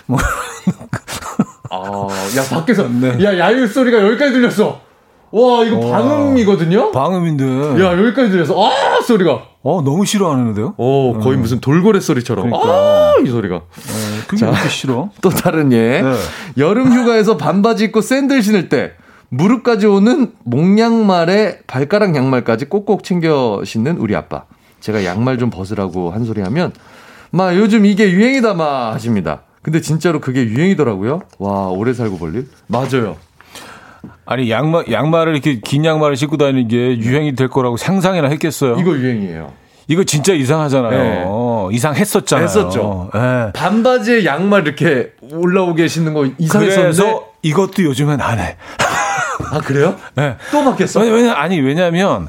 뭐, 아, 야, 밖에서. 네. 야, 야유 소리가 여기까지 들렸어. 와, 이거 방음이거든요? 방음인데. 야, 여기까지 들렸어. 아, 소리가. 어, 너무 싫어하는데요? 오, 거의 무슨 돌고래 소리처럼. 그러니까. 아, 이 소리가. 그게 왜 이렇게 싫어? 또 다른 예. 네. 여름 휴가에서 반바지 입고 샌들 신을 때 무릎까지 오는 목양말에 발가락 양말까지 꼭꼭 챙겨 신는 우리 아빠. 제가 양말 좀 벗으라고 한 소리 하면 마 요즘 이게 유행이다 마 하십니다. 근데 진짜로 그게 유행이더라고요. 와 오래 살고 볼 일? 맞아요. 아니, 양말, 양말을 이렇게 긴 양말을 신고 다니는 게 유행이 될 거라고 상상이나 했겠어요? 이거 유행이에요. 이거 진짜 이상하잖아요. 네. 했었잖아요. 이상했었잖아요. 했었죠. 예. 반바지에 양말 이렇게 올라오게 신는 거 이상했었는데. 그래서 이것도 요즘엔 안 해. 아 그래요? 네. 또 바뀌었어? 왜냐, 왜냐, 아니, 왜냐면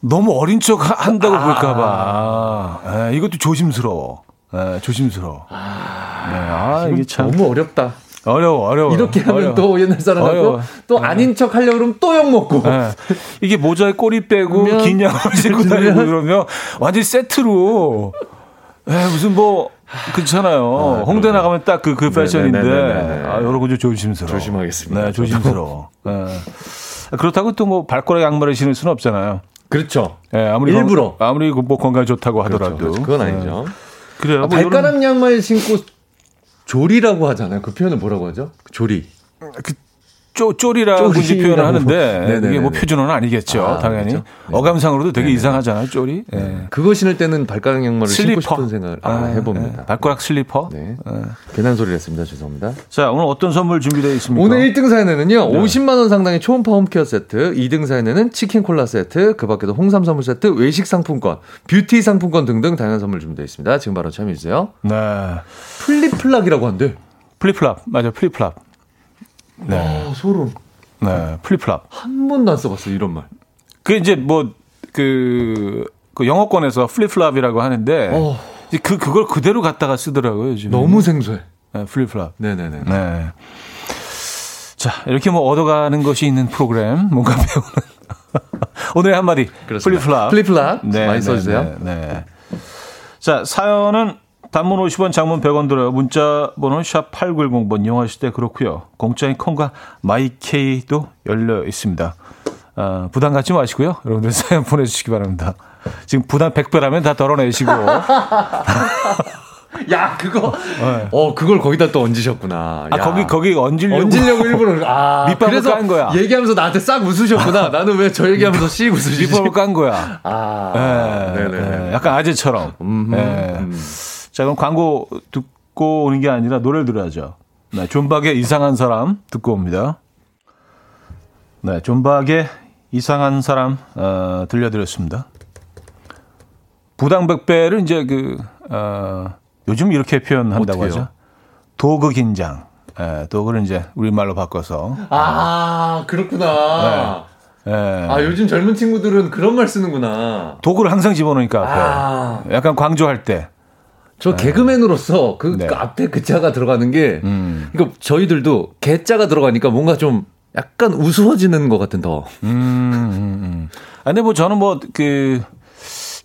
너무 어린 척 하- 한다고 아. 볼까봐. 예, 이것도 조심스러워. 예, 조심스러워. 네, 아, 이게 참 너무 어렵다. 어려워, 어려워. 이렇게 하면 어려워. 또 옛날 사람 같고 어려워. 또 아닌 척 하려고 그러면 또 욕 먹고. 예. 이게 모자에 꼬리 빼고 긴 양말 신고 다니고 그러면 완전 히 세트로 예, 무슨 뭐 그렇잖아요. 홍대 나가면 딱 그그 패션인데 아, 네네네네네. 아, 여러 가지 조심스러워. 조심하겠습니다. 네, 조심스러워. 예. 그렇다고 또 뭐 발가락 양말을 신을 수는 없잖아요. 그렇죠. 예, 아무리 일부러. 건, 아무리 그뭐 건강 에 좋다고 하더라도 그렇죠. 그건 아니죠. 예. 그래요. 아, 뭐 이런- 발가락 양말 신고 조리라고 하잖아요. 그 표현을 뭐라고 하죠? 조리. 그 쪼, 이제 쪼리라고. 표현을 하는데 네네네네. 이게 뭐 표준어는 아니겠죠. 아, 당연히 그렇죠. 네. 어감상으로도 되게 이상하잖아요. 쪼리. 예. 그거 신을 때는 발가락 양말을 신고 슬리퍼. 싶은 생각을 아, 해봅니다. 예. 발가락 슬리퍼. 네. 예. 괜한 소리를 했습니다. 죄송합니다. 자, 오늘 어떤 선물 준비되어 있습니까? 오늘 1등 사연에는요, 네. 50만 원 상당의 초음파 home care 세트, 2등 사연에는 치킨 콜라 세트, 그 밖에도 홍삼 선물 세트, 외식 상품권, 뷰티 상품권 등등 다양한 선물 준비되어 있습니다. 지금 바로 참여해주세요. 네. flip-flop이라고 한대. flip-flop. 맞아. flip-flop. 네. 아, 소름. 네. flip-flop. 한 번도 안 써봤어, 이런 말. 그 이제 뭐 그, 그 영어권에서 flip-flop이라고 하는데 어. 그 그걸 그대로 갖다가 쓰더라고요, 요즘. 너무 생소해. 네, flip-flop. 네네네. 네. 자, 이렇게 뭐 얻어가는 것이 있는 프로그램, 뭔가 배우는. 오늘의 한마디. flip-flop. flip-flop. 많이 써주세요. 네, 네. 자, 사연은 단문 50원, 장문 100원 들어요. 문자 번호는 샵 8910번 이용하실 때 그렇고요. 공짜인 콩과 마이케이도 열려 있습니다. 아, 부담 갖지 마시고요. 여러분들 사연 보내주시기 바랍니다. 지금 부담 100배라면 다 덜어내시고. 야, 그거. 어, 그걸 거기다 또 얹으셨구나. 아, 야. 거기, 거기 얹으려고. 얹으려고 일부러. 아, 밑밥을 깐 거야. 얘기하면서 나한테 싹 웃으셨구나. 나는 왜 저 얘기하면서 씩 웃으시지? 밑밥을 깐 거야. 아, 예, 네네네. 예, 약간 아재처럼. 음, 예. 음. 자, 그럼 광고 듣고 오는 게 아니라 노래를 들어야죠. 네, 존박의 이상한 사람 듣고 옵니다. 네, 존박의 이상한 사람 어, 들려드렸습니다. 부당백배를 이제 그 어, 요즘 이렇게 표현한다고? 하죠. 도그 긴장. 예, 도그를 이제 우리말로 바꿔서. 아, 그렇구나. 예, 아, 요즘 젊은 친구들은 그런 말 쓰는구나. 도구를 항상 집어넣으니까. 아. 약간 광조할 때. 저 개그맨으로서 그, 네. 그 앞에 그 자가 들어가는 게, 음. 그러니까 저희들도 개 자가 들어가니까 뭔가 좀 약간 우스워지는 것 같은 더. 음, 음, 음. 아, 근데 뭐 저는 뭐 그,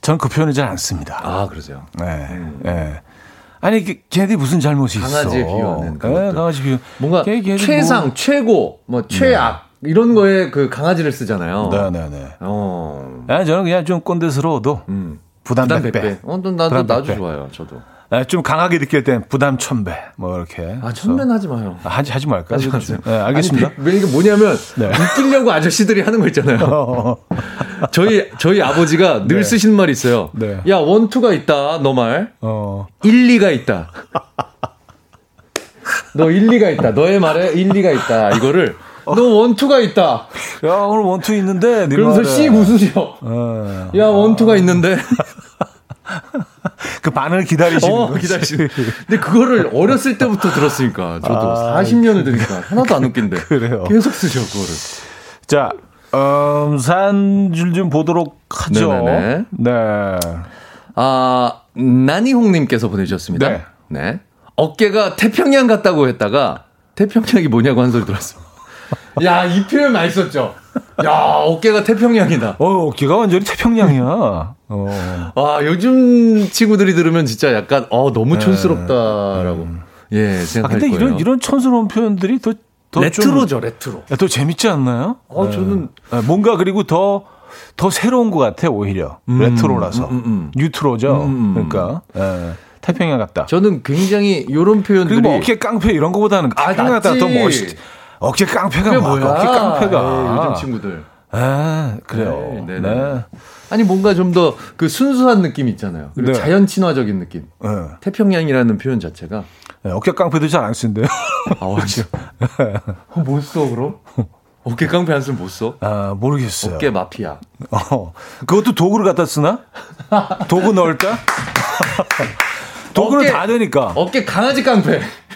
저는 그 표현을 잘 안 씁니다. 아, 그러세요. 네, 네. 아니, 그, 걔네들이 무슨 잘못이 있어. 강아지에 비유하는 네. 강아지 비유. 뭔가 걔- 최상, 최고, 뭐 최악 이런 거에 그 강아지를 쓰잖아요. 뭐, 네, 네, 네. 어. 아, 저는 그냥 좀 꼰대스러워도 음. 부담 부담 100배. 100배. 어, 또 나도 나도 100배. 좋아요. 저도. 아, 좀 강하게 느낄 땐 부담 1000배. 뭐 이렇게. 아, 천면 하지 마요. 아, 하지, 하지 말까? 하지 마세요. 네, 알겠습니다. 아니, 왜 이게 뭐냐면 네. 웃기려고 아저씨들이 하는 거 있잖아요. 어, 저희 저희 아버지가 늘 네. 쓰시는 말이 있어요. 네. 야 원투가 있다. 너 말. 어. 1, 2가 있다. 너 1, 2가 있다. 너의 말에 1, 2가 있다. 이거를 너 원투가 있다. 야, 오늘 원투 있는데. 네 그러면서. 씩 웃으셔. 어. 야 원투가 있는데. 그 반을 기다리시는 어 거지. 기다리시는. 근데 그걸 어렸을 때부터 들었으니까 저도 아, 40년을 들으니까 하나도 안 웃긴데. 그래요. 계속 쓰셔 그거를. 자, 음, 산줄 좀 보도록 하죠. 네네네. 네. 아, 나니홍님께서 보내주셨습니다. 네. 네. 어깨가 태평양 같다고 했다가 태평양이 뭐냐고 한 소리 들었어. 야, 이 표현 많이 썼죠? 야, 어깨가 태평양이다. 어, 어깨가 완전히 태평양이야. 어. 와, 요즘 친구들이 들으면 진짜 약간, 어, 너무 촌스럽다라고. 예, 아, 생각할 근데 거예요. 이런, 이런 촌스러운 표현들이 더, 더 레트로죠, 레트로. 좀, 더 재밌지 않나요? 어, 저는 네, 뭔가 그리고 더, 더 새로운 것 같아, 오히려. 레트로라서. 음, 음, 음. 뉴트로죠. 음. 그러니까. 예, 태평양 같다. 저는 굉장히 요런 표현들이. 그리고 뭐 어깨 깡패 이런 거보다는 아, 태평양 같다 더 낫지. 멋있 어깨 깡패가 그게 뭐야? 뭐야? 어깨 깡패가. 에이, 요즘 친구들. 아, 그래요. 네, 네. 네, 네. 아니, 뭔가 좀 더 그 순수한 느낌 있잖아요. 그리고 네. 자연 친화적인 느낌. 네. 태평양이라는 표현 자체가 네, 어깨 깡패도 잘 안 쓴대요. 아, 맞죠. 어, 못 써, 그럼? 어깨 깡패 안 쓰면 못 써? 아, 모르겠어요. 어깨 마피아. 어, 그것도 도구를 갖다 쓰나? 도구 넣을까? 도구는 어깨- 다 되니까. 어깨 강아지 깡패.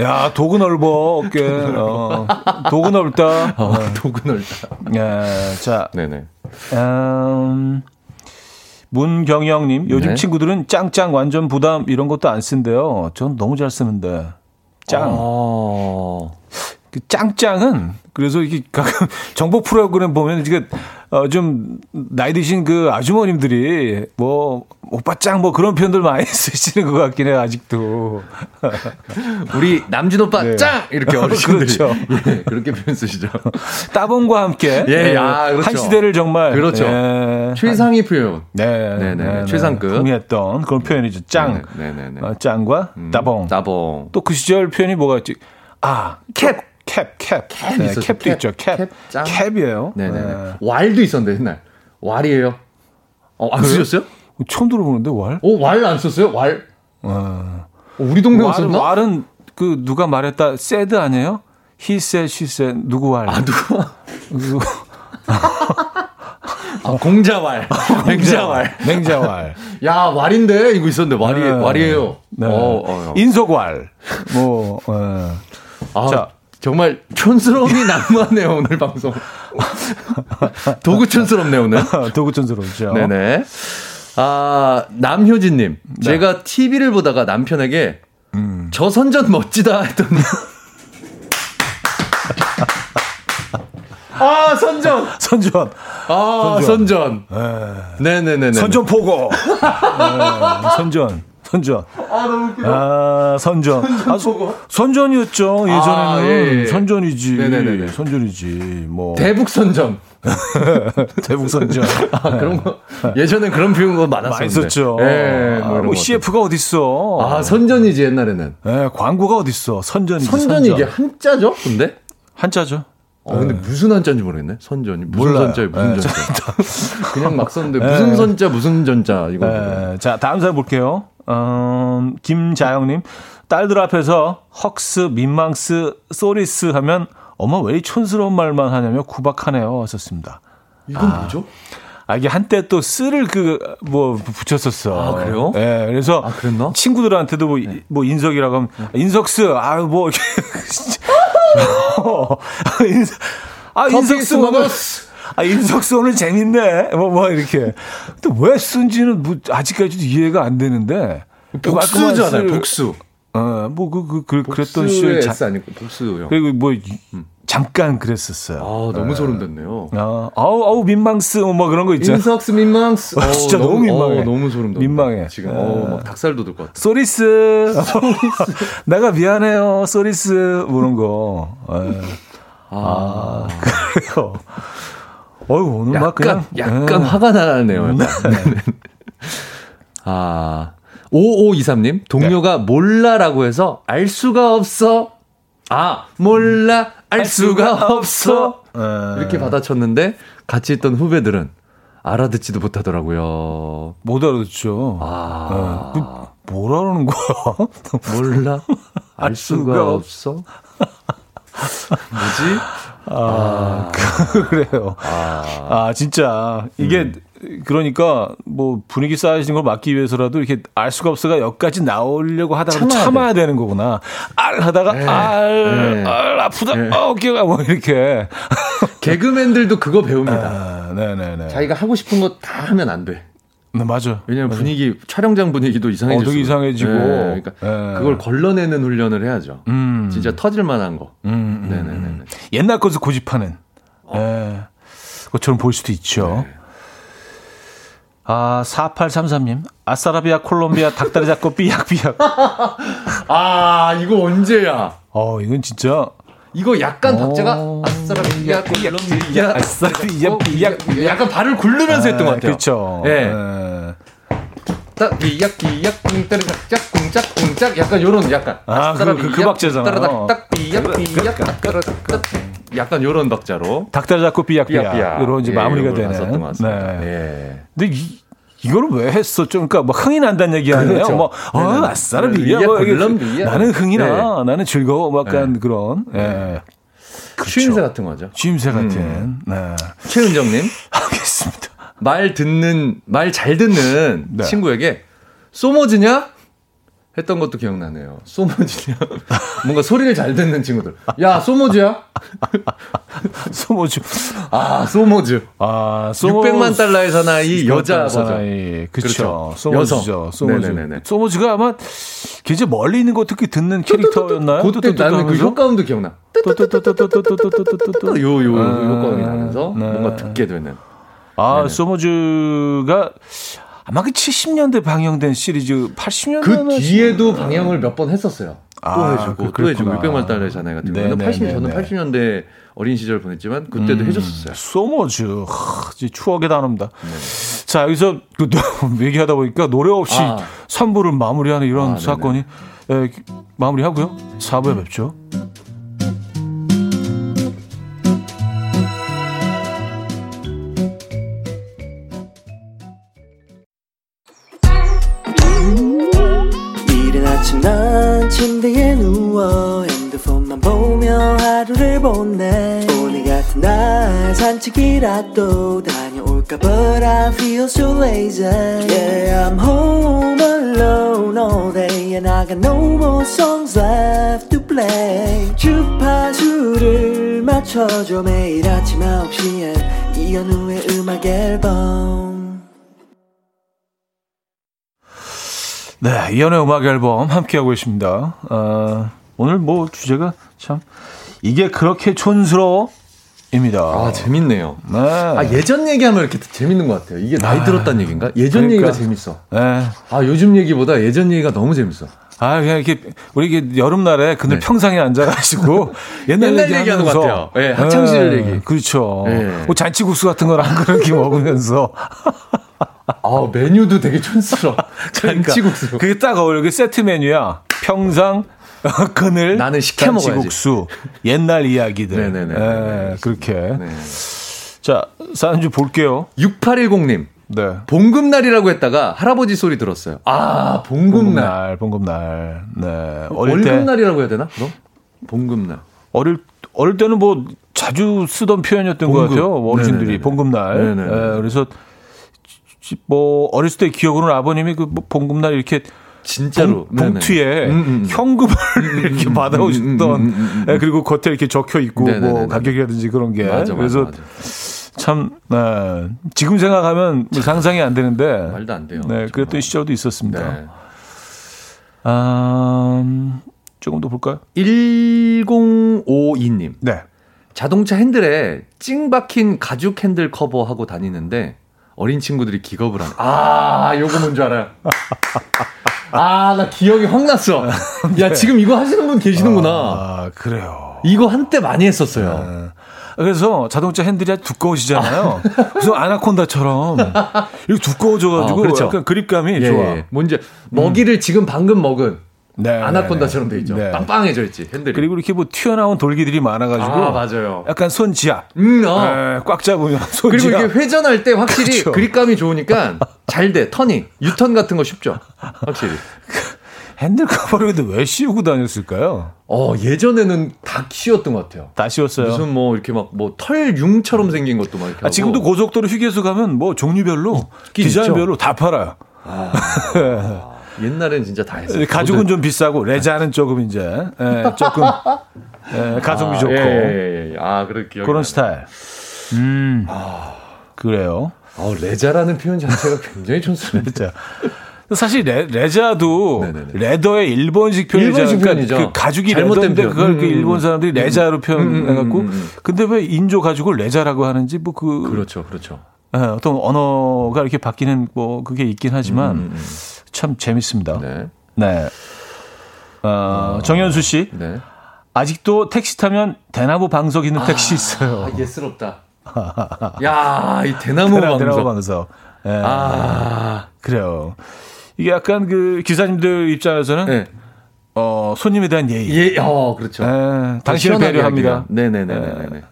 야, 도구 넓어, 어깨. 어, 도구 넓다. 어, 도구 넓다. 예, 자, 네네. 음, 문경영님, 요즘 네. 친구들은 짱짱 완전 부담 이런 것도 안 쓴대요. 전 너무 잘 쓰는데. 짱. 어. 그 짱짱은 그래서 이게 가끔 정보 프로그램 보면 이게 어좀 나이 드신 그 아주머님들이 뭐 오빠 짱 뭐 그런 표현들 많이 쓰시는 것 같긴 해요 아직도. 우리 남진 오빠 네. 짱 이렇게 어르신들이 그렇죠. 예, 그렇게 표현 쓰시죠. 따봉과 함께 예, 야, 그렇죠. 한 시대를 정말 그렇죠. 예, 최상위 표현. 네, 네 네, 최상급. 흥미했던 그런 표현이죠. 짱, 네, 네, 네. 어, 짱과 따봉. 따봉. 또 그 시절 표현이 뭐가 있지? 아, 캡, 캡, 캡. 캡 네, 있었죠. 캡도 캡, 있죠. 캡. 캡, 짱. 캡이에요. 네네네. 네. 왈도 있었는데 옛날. 왈이에요. 어, 안 쓰셨어요? 처음 들어보는데 왈? 어, 왈 안 썼어요? 왈. 어. 어, 우리 동네 왈은, 썼나? 왈은 그 누가 말했다 said 아니에요? he said, she said 누구 왈? 아, 누가? 누구? 아, 공자왈. 맹자왈. 맹자왈. 야, 왈인데? 이거 있었는데, 왈이, 네. 왈이에요. 네. 어, 어, 어. 인석왈. 뭐 어. 아, 자. 정말 촌스러움이 난무하네요, 오늘 방송. 도구 촌스럽네, 오늘. 도구촌스러우죠. 네네. 아, 남효진님. 네. 제가 TV를 보다가 남편에게 음. 저 선전 멋지다 했더니. 아, 선전! 선전. 아, 선전. 네네네네. 선전 포고. 네, 선전. 선전. 아, 너무 웃기다. 아, 선전. 아, 포고. 선전이었죠. 예전에는. 아, 예, 예. 선전이지. 네네네네. 선전이지. 뭐. 대북 선전. 대북 선전. 아, 그런 거. 예전엔 그런 표현 거 많았었는데. 많이 썼죠. 예, 아, 뭐 이런 뭐 거. CF가 어딨어. 아, 선전이지, 옛날에는. 예, 광고가 어딨어. 선전이지. 선전이 선전. 이게 한자죠? 근데? 한자죠. 어, 근데 무슨 한자인지 모르겠네. 선전이. 무슨 몰라요. 선자에 무슨 네, 전자. 그냥 막 썼는데 무슨 선자 무슨 전자 이거. 예, 자, 다음 사연 볼게요. 어, 김자영님. 딸들 앞에서 헉스, 민망스, 소리스 하면 엄마 왜 이 촌스러운 말만 하냐며 구박하네요. 하셨습니다. 이건 뭐죠? 아, 이게 한때 또 쓰를 그, 뭐, 붙였었어. 아, 그래요? 예, 그래서. 아, 그랬나? 네. 친구들한테도 뭐, 이- 뭐, 인석이라고 하면, 인석스, 아유, 뭐, 이렇게. 어, 인석, 아, 인석스 먹었어. 아, 인석스 오늘 재밌네. 뭐, 뭐, 이렇게. 근데 왜 쓴지는 뭐, 아직까지도 이해가 안 되는데. 그 복수잖아요. 쓰를- 복수. 어, 뭐, 그, 그, 그 그랬던 시절. 자- S 아니고 복수요. 그리고 뭐, 잠깐 그랬었어요. 아 너무 소름 돋네요. 아, 아우, 아우, 민망스, 뭐 그런 거 있잖아. 인석스 민망스. 아, 진짜 너무 민망해. 어, 너무 소름 돋네. 민망해. 지금 예. 어, 막 닭살 돋을 것 같아. sorry스. 내가 미안해요. sorry스. 뭐 그런 거. 예. 아, 그래요. 어유 오늘 막 약간 그냥. 약간 예. 화가 나네요. 약간. 아 5523님 동료가 몰라라고 해서 알 수가 없어. 아 몰라 알 수가 없어. 예. 이렇게 받아쳤는데 같이 있던 후배들은 알아듣지도 못하더라고요. 못 알아듣죠. 아 예. 그 뭐라는 거야? 몰라 알 수가 수가 없어. 뭐지? 아, 그래요. 아, 진짜. 이게, 그러니까, 뭐, 분위기 쌓여지는 걸 막기 위해서라도 이렇게 알 수가 없어가 여기까지 나오려고 하다가 참아야 참아야, 되는 거구나. 알 하다가, 알, 네. 알, 아프다, 네. 어깨가 뭐, 이렇게. 개그맨들도 그거 배웁니다. 아, 네네네. 자기가 하고 싶은 거 다 하면 안 돼. 네, 맞아. 왜냐면 분위기 촬영장 분위기도 이상해질 어, 이상해지고. 예, 그러니까 예. 그걸 걸러내는 훈련을 해야죠. 음. 진짜 터질 만한 거. 음, 음, 네네네. 음. 옛날 것을 고집하는. 예. 그것처럼 볼 수도 있죠. 네. 아, 4833님. 아싸라비아 콜롬비아 닭다리 잡고 삐약삐약. 아 이거 언제야? 어, 이건 진짜. 이거 약간 오. 박자가 아싸라비아 콜롬비아 아싸라비아 삐약. 약간 발을 굴르면서 했던 것 같아요. 그렇죠. 예. 예. 딱 비약 비약 꿍따리 짝짝 꿍짝 꿍짝 약간 요런 약간 아, 그- 그- 그 박자잖아요. 따라닥 비약 비약 따라닥 약간 요런 박자로 닭다리 잡고 삐약 삐약. 삐약삐약 이런 이제 예, 마무리가 되는. 네. 예. 근데 이, 이거를 왜 했어? 좀, 그러니까 뭐 흥이 난다는 얘기 아니에요? 그렇죠. 뭐, 어, 네네. 아싸라비야. 네, 뭐, 이게 콜롬비아. 나는 흥이 나. 네. 나는 즐거워. 뭐 약간 그런. 예. 그렇죠. 취임새 같은 거죠. 취임새 같은. 네. 최은정님 알겠습니다. 말 듣는 말 잘 듣는 네. 친구에게 소머지냐 했던 것도 기억나네요. 소머지냐 뭔가 소리를 잘 듣는 친구들. 야 소머지야? 소머즈. 아 소머즈. 아 소모... 600만 달러의 사나이 여자 사나이. 그렇죠. 소머즈죠. 소머즈. 소머즈가 아마 굉장히 멀리 있는 거 특히 듣는 캐릭터였나요? 그때 나는 그 효과음도 기억나. 요요 효과음이 나면서 뭔가 듣게 되는. 아, 네네. 소모즈가 아마 그 70년대 방영된 시리즈 80년대 그 뒤에도 방영을 몇 번 했었어요. 아, 또 해주고 그, 또 해주고 600만 달러의 자네 같은 80 저는 80년대 어린 시절 보냈지만 그때도 음, 해줬었어요. 소머즈 하, 추억에 단어입니다. 네. 자 여기서 그 얘기하다 보니까 노래 없이 아. 3부를 마무리하는 이런 아, 사건이 에, 마무리하고요. 4부에 뵙죠. 보내 오늘 같은 날 산책이라도 다녀올까 But I feel so lazy. Yeah I'm home alone all day And I got no more songs left to play. 주파수를 맞춰줘 매일 아침 9시에 이현우의 음악 앨범. 네, 이연의 음악 앨범 함께하고 계십니다. 어, 오늘 뭐 주제가 참 이게 그렇게 촌스러워? 입니다. 아 재밌네요. 네. 아 예전 얘기하면 이렇게 재밌는 것 같아요. 이게 나이 아, 들었다는 얘기인가? 예전 그러니까. 얘기가 재밌어. 네. 아 요즘 얘기보다 예전 얘기가 너무 재밌어. 아, 그냥 이렇게, 우리 이게 여름날에 그늘 네. 평상에 앉아가지고 옛날, 옛날 얘기 얘기하는 것 같아요. 예, 학창시절 얘기. 그렇죠. 예. 뭐 잔치국수 같은 걸한 그릇 먹으면서. 아 메뉴도 되게 촌스러워. 그러니까 잔치국수. 그게 딱 어울려. 그 세트 메뉴야. 평상, 그늘, 나는 시켜 먹어야지. 잔치국수, 옛날 이야기들. 네네네. 예, 그렇게. 네. 자, 사연 좀 볼게요. 6810님. 네. 봉급날이라고 했다가 할아버지 소리 들었어요. 아, 봉급날. 봉급날, 봉급날. 네. 어릴 때. 월급날이라고 해야 되나? 그럼? 봉급날. 어릴 어릴 때는 뭐 자주 쓰던 표현이었던 것 봉급. 같아요. 어르신들이 네네네네. 봉급날. 네네네. 예, 그래서 지- 뭐 어렸을 때 기억으로는 아버님이 그뭐 봉급날 이렇게 진짜로. 봉. 음, 음. 현금을 이렇게 음, 받아오셨던. 예, 그리고 겉에 이렇게 적혀 있고 뭐 네네네네. 가격이라든지 그런 게 맞아, 맞아, 그래서 맞아. 참 예, 지금 생각하면 뭐 상상이 안 되는데 말도 안 돼요. 네. 그랬던 시절도 있었습니다. 네. 아, 음, 조금 더 볼까요? 1052님. 네. 자동차 핸들에 찡 박힌 가죽 핸들 커버하고 다니는데 어린 친구들이 기겁을 하네. 아, 요거 뭔 줄 알아요? 아, 나 기억이 확 났어. 야, 지금 이거 하시는 분 계시는구나. 아, 그래요. 이거 한때 많이 했었어요. 네. 그래서 자동차 핸들이 아주 두꺼우시잖아요. 그래서 아나콘다처럼 이렇게 두꺼워져가지고 아, 그렇죠. 약간 그립감이 예, 좋아. 예. 뭔지 먹이를 지금 방금 먹은 네. 아나콘다처럼 돼 있죠. 네. 빵빵해져 있지 핸들이. 그리고 이렇게 뭐 튀어나온 돌기들이 많아가지고 아 맞아요. 약간 손지압 음, 어. 예, 꽉 잡으면 그리고 손지압. 이게 회전할 때 확실히 그렇죠. 그립감이 좋으니까 잘 돼. turning, 유턴 같은 거 쉽죠. 확실히. 핸들 커버를 근데 왜 씌우고 다녔을까요? 어 예전에는 다 씌웠던 것 같아요. 다 씌웠어요. 무슨 뭐 이렇게 막 뭐 털융처럼 생긴 것도 막 이렇게. 아, 지금도. 고속도로 휴게소 가면 뭐 종류별로 디자인별로 다 팔아요. 옛날엔 진짜 다 했어요. 가죽은 좀 비싸고 레자는 조금 이제 예, 조금 예, 가성비 좋고 예, 예, 예. 아 그런 기억. 그런 스타일. 음, 그래요. 어 레자라는 표현 자체가 굉장히. 진짜. 사실 레, 레자도 네네네. 레더의 일본식 표현이잖아요. 그러니까. 그 가죽이 레더인데 표현. 그걸 음, 그 일본 사람들이 레자로 표현해갖고 음, 음, 음. 근데 왜 인조 가죽을 레자라고 하는지 뭐 그 그렇죠, 그렇죠. 어떤 언어가 이렇게 바뀌는 뭐 그게 있긴 하지만 참 재밌습니다. 네, 네. 어, 정현수 씨 네. 아직도 택시 타면 대나무 방석 있는 택시 있어요. 아, 예스럽다. 야, 이 대나무 대나무, 대나무 방석. 방석. 예. 아, 그래요. 이게 약간 그 기사님들 입장에서는 네. 어, 손님에 대한 예의. 예, 어, 그렇죠. 예, 더 당신을 배려합니다. 위한. 네네네네네. 더울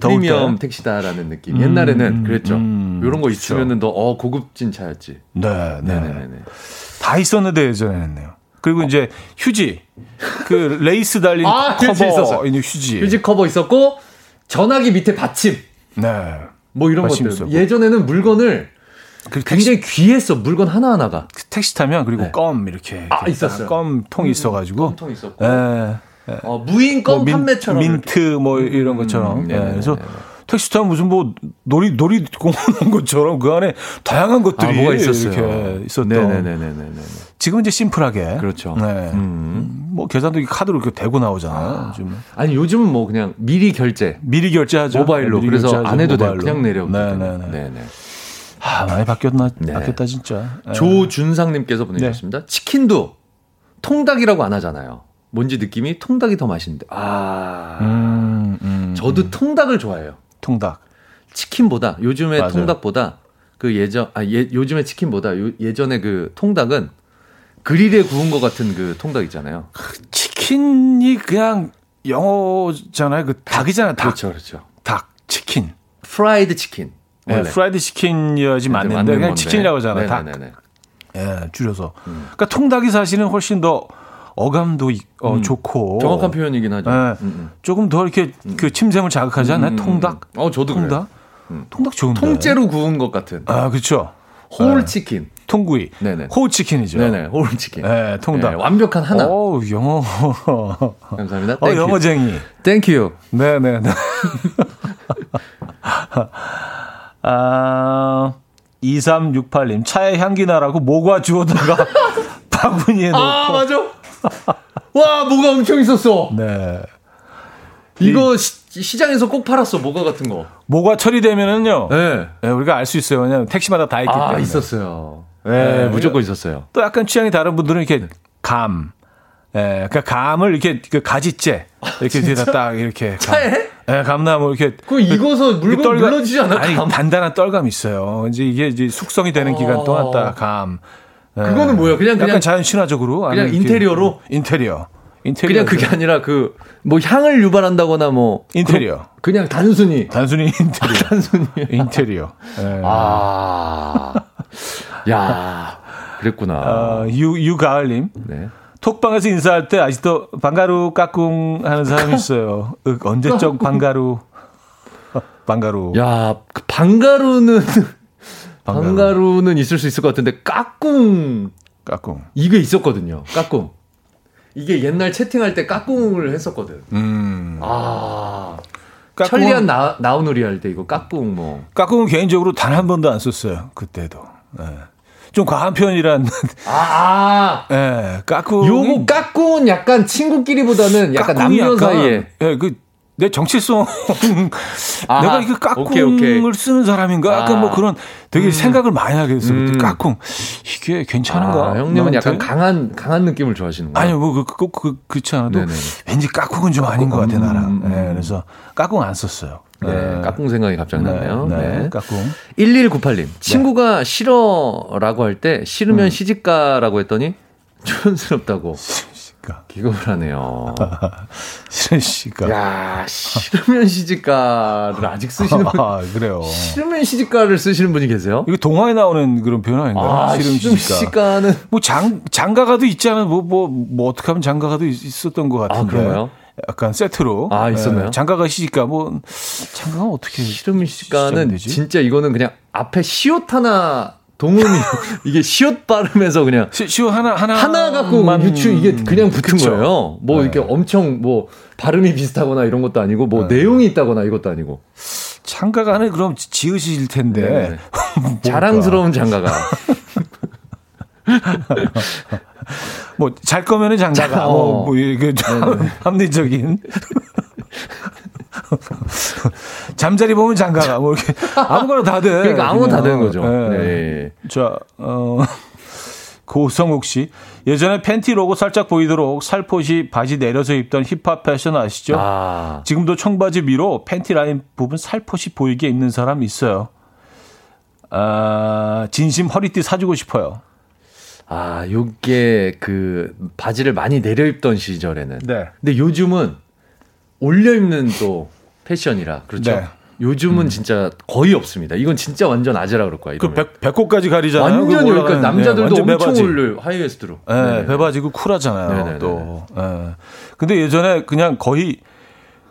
프리미엄 때. 택시다라는 느낌. 옛날에는 그랬죠. 음, 이런 거 그렇죠. 있으면은 더, 어, 고급진 차였지. 네, 네. 네네 네. 다 있었는데 예전에는요. 그리고 이제 휴지. 그 레이스 달린 아, 커버 있었어요. 있는 휴지. 휴지 커버 있었고, 전화기 밑에 받침. 네. 뭐 이런 것들. 있었고. 예전에는 물건을 그 택시, 굉장히 귀했어. 물건 하나 하나가. 택시 타면 그리고 네. 껌 이렇게, 아, 이렇게 있었어요. 껌 통이 있어가지고 껌통 있었고. 예. 어, 무인 껌뭐 민- 판매처럼. 민트 뭐 이런 것처럼. 음, 예, 네네네네. 그래서 택시 타면 무슨 뭐 놀이 놀이공원 온 것처럼 그 안에 다양한. 것들이 아, 뭐가 있었어요. 이렇게 있었던. 네네네네네. 지금은 이제 심플하게. 그렇죠. 네. 음. 뭐 계산도 카드로 이렇게 대고 나오잖아요. 요즘 아니 요즘은 뭐 그냥 미리 결제 미리 결제하죠. 모바일로 미리 그래서 결제하죠, 안 해도 돼요. 그냥 내려. 네네네. 네네. 아 많이 바뀌었나? 네. 바뀌었다 진짜. 예. 조준상님께서 보내주셨습니다. 치킨도 통닭이라고 안 하잖아요. 뭔지 느낌이 통닭이 더 맛있는데. 아, 음, 음, 저도 통닭을 좋아해요. 통닭. 치킨보다 요즘에 맞아요. 통닭보다 그 예전 아 예, 요즘에 치킨보다 요, 예전에 그 통닭은 그릴에 구운 것 같은 그 통닭 있잖아요. 치킨이 그냥 영어잖아요. 그 닭이잖아요. 닭. 그렇죠, 그렇죠. 닭. 치킨. 프라이드 치킨. 네. 프라이드 치킨이어야지 맞는데 맞는 그냥 건데. 치킨이라고 하잖아요. 닭. 네네네네. 예, 줄여서. 그러니까 통닭이 사실은 훨씬 더 어감도 이- 어, 음. 좋고 정확한 표현이긴 하죠. 네. 음, 음. 조금 더 이렇게 그 침샘을 자극하지? 음, 음, 통닭? 음. 어, 저도 그래요. 통닭? 음. 통닭 좋은데. 통째로 구운 것 같은 아, 그렇죠. whole 네. 치킨. 통구이. 네네. 호우 치킨이죠. 네네. whole 치킨. 네, 통닭. 네, 완벽한 하나. 어, 영어. 감사합니다. 어. 영어쟁이. thank you. 네, 네, 네. 아, 2368님, 차에 향기 나라고 모과 주워다가 바구니에 넣고. 아, 맞아. 와, 모과 엄청 있었어. 네. 이거 시, 장에서꼭 팔았어, 모가 같은 거. 모과 처리되면은요. 네. 네, 우리가 알 수 있어요. 왜냐면 택시마다 다 있기 아, 때문에. 있었어요. 네, 네. 무조건 있었어요. 또 약간 취향이 다른 분들은 이렇게 감. 예, 그러니까 감을 이렇게 그 가지째 이렇게 뒤에다 딱 이렇게 감. 차에? 예, 감나무 이렇게 그 익어서 물건 떨감- 물러지지 않아? 아니 감? 단단한 떨감이 있어요. 이제 이게 이제 숙성이 되는 기간 동안 딱 감. 예. 그거는 뭐예요? 그냥- 약간 그냥- 자연 친화적으로 그냥 인테리어로? 인테리어 인테리어 그냥 그게 아니라 그 뭐 향을 유발한다거나 뭐 인테리어. 그, 냥 단순히 단순히 인테리어 단순히 인테리어. 예. 아. 야. 그랬구나. 어, 유 유가을님 네. 톡방에서 인사할 때 아직도 방가루 까꿍 하는 사람이 있어요. 윽, 언제적 방가루 방가루 야, 그 방가루는 방가루. 방가루 는 있을 수 있을 것 같은데 까꿍 까꿍. 이게 있었거든요. 까꿍. 이게 옛날 채팅할 때 까꿍을 했었거든. 음. 아. 까꿍은- 천리안 나, 나우누리 할 때 이거 까꿍 뭐. 까꿍은 개인적으로 단 한 번도 안 썼어요. 그때도. 예. 좀 과한 표현이란. 아, 아. 예. 까꿍. 요거 까꿍은 약간 친구끼리보다는 약간 남녀 사이에. 예, 그, 내 정체성. 아하. 내가 이거 까꿍을 오케이, 오케이. 쓰는 사람인가? 약간 아. 뭐 그런 되게 생각을 많이 하게 됐어요. 음. 까꿍. 이게 괜찮은가? 아, 형님은 약간 나한테? 강한 강한 느낌을 좋아하시는구나. 아니요, 뭐, 그, 그, 그, 그렇지 않아도 네네네. 왠지 까꿍은 좀 아닌 것 같아, 음, 나랑. 음, 음. 예, 그래서 까꿍 안 썼어요. 네, 예. 까꿍 생각이 갑자기 나네요. 네, 네. 네, 까꿍. 1198님. 친구가 싫어라고 할 때 싫으면 음. 시집가라고 했더니 촌스럽다고 씨가. 기겁을 하네요. 싫은 씨가. 야, 싫으면 시집가를 아직 쓰시는 분. 아, 그래요. 싫으면 시집가를 쓰시는 분이 계세요? 이거 동화에 나오는 그런 표현 아닌가요? 아, 싫으면 시집가. 시집가는 뭐 장, 장가가도 있잖아요. 뭐, 뭐, 뭐, 어떻게 하면 장가가도 있- 있었던 것 같은데. 아, 그런가요? 약간 세트로. 아, 있었나요? 예, 장가가 시집가, 뭐, 장가가 어떻게. 싫으면 시집가는? 진짜 이거는 그냥 앞에 시옷 하나 동음이 이게 시옷 발음에서 그냥 시, 시오 하나, 하나. 하나 갖고 유추 이게 그냥 붙은 그쵸. 거예요. 뭐 네. 이렇게 엄청 뭐 발음이 비슷하거나 이런 것도 아니고 뭐 네. 내용이 있다거나 이것도 아니고 장가가는 그럼 지으실 텐데. 뭘까? 자랑스러운 장가가 뭐, 잘 거면은 장가가. 자, 뭐, 어. 뭐, 이게 좀 합리적인. 잠자리 보면 장가가. 뭐, 이렇게. 아무거나 다 돼. 그러니까 아무나 다. 되는 거죠. 예. 네. 자, 어, 고성욱 씨. 예전에 팬티 로고 살짝 보이도록 살포시 바지 내려서 입던 힙합 패션 아시죠? 아, 지금도 청바지 위로 팬티 라인 부분 살포시 보이게 입는 사람 있어요. 아, 진심 허리띠 사주고 싶어요. 아, 요게 그 바지를 많이 내려 입던 시절에는. 네. 근데 요즘은 올려 입는 또 패션이라 그렇죠. 네. 요즘은 진짜 거의 없습니다. 이건 진짜 완전 아재라 그럴 거야. 그 이러면. 배, 배꼽까지 가리잖아요. 완전 그 여기까지 남자들도 네, 엄청 배바지. 올려요. 하이웨스트로. 예, 배바지고 쿨하잖아요. 네네네. 또. 예. 근데 예전에 그냥 거의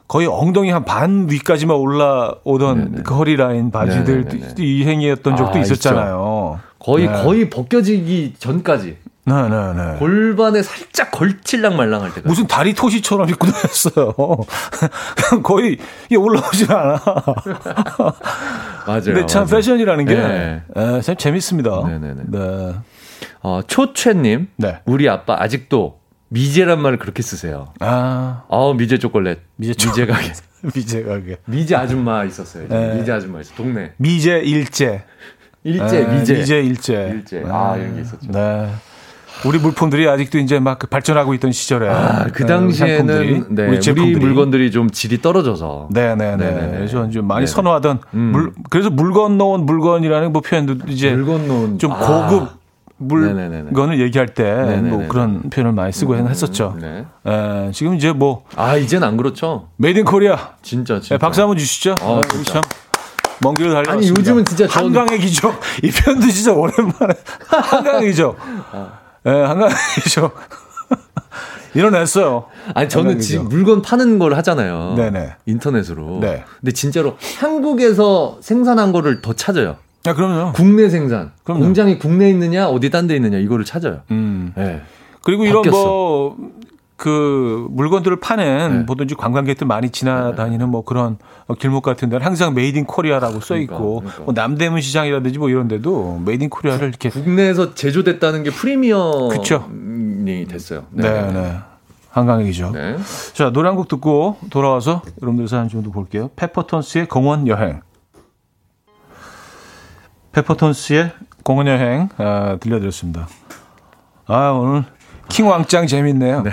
거의 엉덩이 한 반 위까지만 올라오던. 그 허리 라인 바지들 네네네네. 유행이었던 적도 아, 있었잖아요. 거의 네. 거의 벗겨지기 전까지 네, 네, 네. 골반에 살짝 걸칠랑 말랑할 때가 무슨 다리 토시처럼 입고 다녔어요. 거의 이게 올라오질 않아. 맞아요. 근데 참 맞아요. 패션이라는 게 네. 에, 참 재밌습니다. 네네네. 네. 어, 초최님, 네. 우리 아빠 아직도 미제란 말을 그렇게 쓰세요. 아, 아 미제 초콜릿, 미제 미제 가게, 미제 가게. 미제 아줌마 있었어요. 네. 미제 아줌마 있어. 동네 미제 일제. 일제 네, 미제. 미제 일제. 일제. 아, 이런 게 있었죠. 네. 우리 물품들이 아직도 이제 막 발전하고 있던 시절에 아, 그 네, 당시에는 네, 우리 우리, 물건들이 좀 질이 떨어져서 네네네. 네네네. 그래서 좀 많이 네네. 선호하던 음. 물 그래서 물건 넣은 물건이라는 뭐 표현도 이제 물건 놓은 좀 아. 고급. 물건을 얘기할 때 뭐. 그런 표현을 많이 쓰고 했었죠. 네. 에, 지금 이제 뭐 아 이젠 안 그렇죠. made in Korea 진짜 진짜. 네, 박수 한번 주시죠. 어, 우리 진짜. 참. 먼 길을 달려왔습니다. 아니, 요즘은 진짜 전- 한강의 기적. 이 표현도 진짜 오랜만에. 한강의 기적. 예, 한강의 기적. 일어났어요. 아니 저는 한강이죠. 지금 물건 파는 걸 하잖아요. 네네. 인터넷으로. 네. 근데 진짜로 한국에서 생산한 거를 더 찾아요. 야, 그럼요. 국내 생산. 그럼요. 공장이 국내에 있느냐 어디 딴 데 있느냐 이거를 찾아요. 음. 네. 그리고 이런 바뀌었어. 뭐, 그 물건들을 파는 네. 보든지 관광객들 많이 지나다니는 뭐 그런 어, 길목 같은 데는 항상 made in Korea라고 써 있고 그러니까, 그러니까. 뭐 남대문 시장이라든지 뭐 이런 데도 made in Korea를 이렇게 국내에서 제조됐다는 게 프리미엄이 그쵸. 됐어요. 네, 네. 한강의 기적. 네. 자, 노래 한 곡 듣고 돌아와서 여러분들 사연 좀 더 볼게요. 페퍼톤스의 공원 여행. 페퍼톤스의 공원 여행 아, 들려드렸습니다. 아, 오늘 킹 왕짱 재밌네요. 네.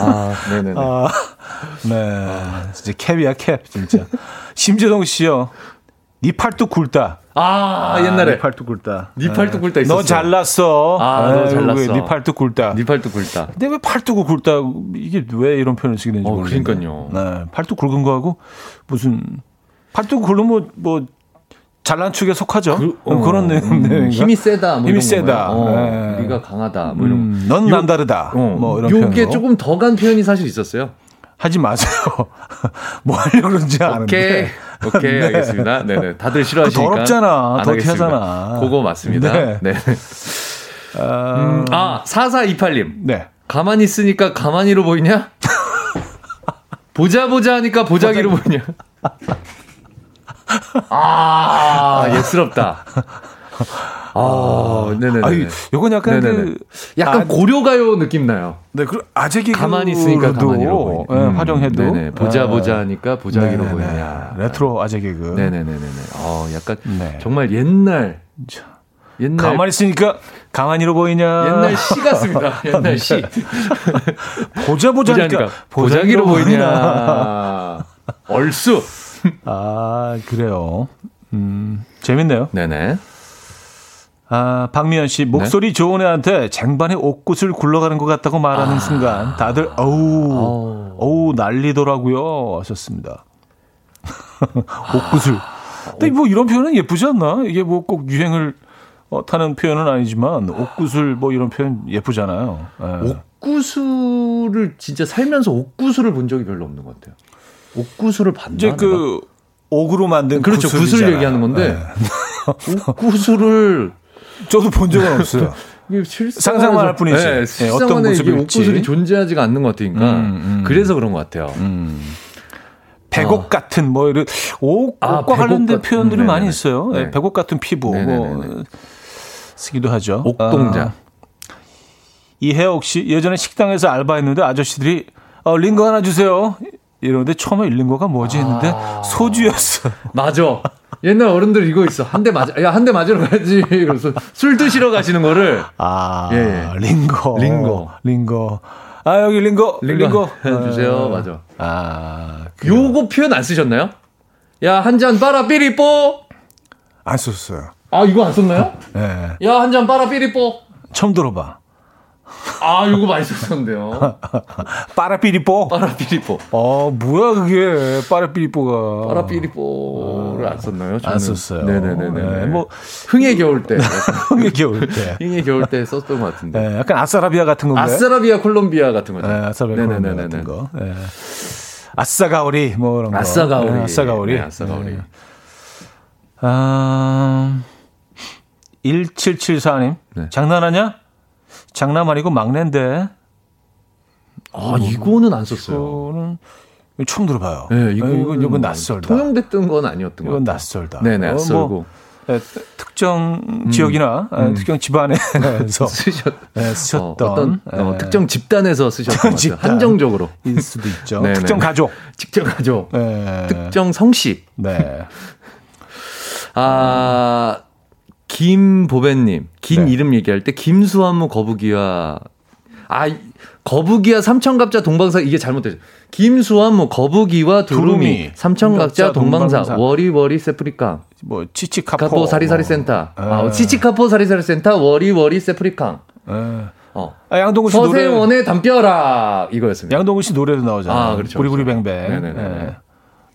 아, 네네네. 아, 네. 진짜 캡이야, 캡, 진짜. 심재동 씨요. 니 팔뚝 굵다. 아, 옛날에 니 팔뚝 굵다. 니 팔뚝 굵다 있었어요. 너 잘났어. 아, 너 잘났어. 니 팔뚝 굵다. 니 팔뚝 굵다. 근데 왜 팔뚝을 굵다? 이게 왜 이런 표현을 쓰게 되는지 어, 모르겠네요. 그러니까요. 네, 팔뚝 굵은 거하고 무슨 팔뚝 굵으면 뭐, 뭐 잘난 축에 속하죠. 그, 그, 런 내용, 음, 내용인가? 힘이 세다. 뭐 힘이 세다. 어, 네. 네가 강하다. 뭐 이런 거. 음, 넌 요- 남다르다. 어, 뭐 이런 요게 표현으로. 조금 더 간 표현이 사실 있었어요. 하지 마세요. 뭐 하려고 그런지 오케이. 아는데. 오케이, 네. 알겠습니다. 네네. 다들 싫어하시니까. 그거 더럽잖아. 안 더럽게 하겠습니다. 하잖아. 그거 맞습니다. 네. 네. 아, 음, 아, 4428님. 네. 가만히 있으니까 가만히로 보이냐? 보자 보자 하니까 보자기로 보이냐? 아, 예스럽다. 아, 네네네. 아유, 요건 약간 네네네. 그 약간 아, 고려가요 느낌 나요. 네, 그 아재 개그도 가만히 있으니까 가만히로. 예, 음, 활용해도 네네. 보자 아, 보자 하니까 보자기로. 보이냐. 레트로 아재 개그. 네네네네네. 어, 약간 네. 정말 옛날 옛날 가만히 있으니까 가만히로 보이냐? 옛날 시 같습니다. 옛날 시. 보자 보자니까 보자니까 보자기로 보이냐. 얼쑤. 아 그래요. 음 재밌네요. 네네. 아 박미연 씨 목소리 좋은 애한테 쟁반에 옷굿을 굴러가는 것 같다고 말하는 순간 다들 어우 어. 어우 난리더라고요 하셨습니다. 옷굿을. 근데 뭐 이런 표현은 예쁘지 않나? 이게 뭐 꼭 유행을 어, 타는 표현은 아니지만 옷굿을 뭐 이런 표현 예쁘잖아요. 예. 옥구수를 진짜 살면서 옥구수를 본 적이 별로 없는 것 같아요. 옥구수를 봤나? 이제 그 옥으로 만든 그렇죠. 구슬 구슬이잖아요. 얘기하는 건데 예. 옥구수를 저도 본 적은 없어요. 상상만 할 뿐이지. 네, 네, 어떤 모습일지. 옥구슬이 존재하지가 않는 것 같으니까 음, 음. 그래서 그런 것 같아요. 백옥 같은 뭐 이런 옥, 아, 옥과 관련된 같은, 표현들이 네네네. 많이 있어요. 네, 네. 백옥 같은 피부 뭐 네네네네. 쓰기도 하죠. 옥동자. 아, 이혜옥 씨 예전에 식당에서 알바했는데 아저씨들이 어, 링거 하나 주세요. 이러는데 처음에 링거가 뭐지 했는데 아. 소주였어. 맞아. 옛날 어른들 이거 있어. 한 대 맞아. 야, 한 대 맞으러 가야지. 그래서 술 드시러 가시는 거를 아, 예, 예. 링거. 링거. 링거. 아, 여기 링거. 링거. 주세요. 맞아. 아, 그, 요거 표현 안 쓰셨나요? 야, 한 잔 빨아 삐리뽀. 안 썼어요. 아, 이거 안 썼나요? 예. 야, 한 잔 빨아 삐리뽀. 처음 들어봐. 아, 이거 맛있었는데요. 빠라삐리뽀. 빠라삐리뽀. 어, 뭐야 그게 빠라삐리뽀가. 빠라삐리뽀를 안 썼나요? 저는? 안 썼어요. 네네네네. 네, 뭐 흥의 겨울 때. 흥의 겨울 때. 흥의 겨울 때 썼던 것 같은데. 네, 약간 아싸라비아 같은 건가요? 아싸라비아 콜롬비아 같은 거죠. 네, 아싸라비아 콜롬비아. 같은 거. 네. 아싸가오리 뭐 이런 거. 아싸가오리. 네, 아싸가오리. 네, 아싸가오리. 네. 아, 1774님. 네. 장난하냐? 장난 아니고 막내인데. 아, 이거는 안 썼어요. 이거는 처음 들어봐요. 네, 이거 이건, 이건 낯설다. 통용됐던 건 아니었던 것 이건 같아요. 낯설다. 어, 낯설고. 뭐, 예, 특정 지역이나 아, 특정 집안에서 쓰셨, 예, 어, 쓰셨던 어 떤 어, 예, 특정 집단에서 쓰셨던. 집단. 한정적으로. 일 수도 있죠. 네네. 특정 가족. 특정 가족. 예. 특정 성씨. 네. 아, 김보배님. 긴 네. 이름 얘기할 때 김수한무 거북이와 아 이- 거북이와 삼천갑자 동방삭 이게 잘못되죠. 김수한무 거북이와 두루미, 두루미, 삼천갑자 동방삭, 동방삭. 워리 워리 세프리캉 뭐 치치카포 카포 사리사리 뭐. 센터 아, 예. 치치카포 사리사리 센터 워리 워리 세프리캉 예. 어. 아, 양동근 씨 노래 서생원의 담벼락 이거였습니다. 양동근 씨 노래도 나오잖아요. 아, 그렇죠. 구리구리 뱅뱅. 네네네. 예.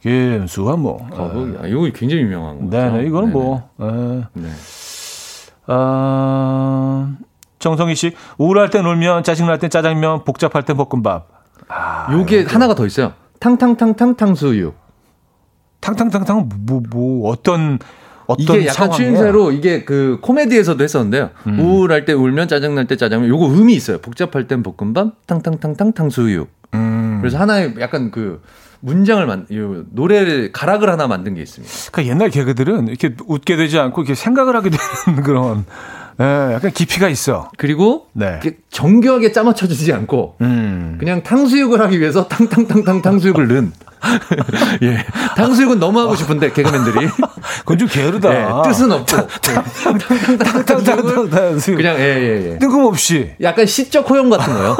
김수환 뭐. 거북이 아, 이거 굉장히 유명한 거죠. 네네 이거는 네네. 뭐. 예. 네. 아, 정성희 씨 우울할 때 놀면 짜증날 때 짜장면 복잡할 때 볶음밥. 아, 요게 하나가 더 있어요. 탕탕탕탕 탕수육. 탕탕탕탕 뭐, 뭐 어떤 어떤 이게 약간? 추임새로 이게 그 코미디에서도 했었는데요. 음. 우울할 때 울면 짜증날 때 짜장면. 요거 의미 있어요. 복잡할 땐 볶음밥, 탕탕탕탕 탕수육. 음. 그래서 하나의 약간 그 문장을 만, 요 노래를 가락을 하나 만든 게 있습니다. 그러니까 옛날 개그들은 이렇게 웃게 되지 않고 이렇게 생각을 하게 되는 그런 예, 약간 깊이가 있어. 그리고 네. 정교하게 짜맞춰지지 않고 음. 그냥 탕수육을 하기 위해서 탕탕탕탕 탕수육을 넣은. 예. 탕수육은 너무 하고 싶은데 개그맨들이 그건 좀 게으르다. 예, 뜻은 없고 탕탕탕탕 탕수육을 탕탕탕탕 그냥 예예 예. 뜬금없이 약간 시적 호용 같은 거요.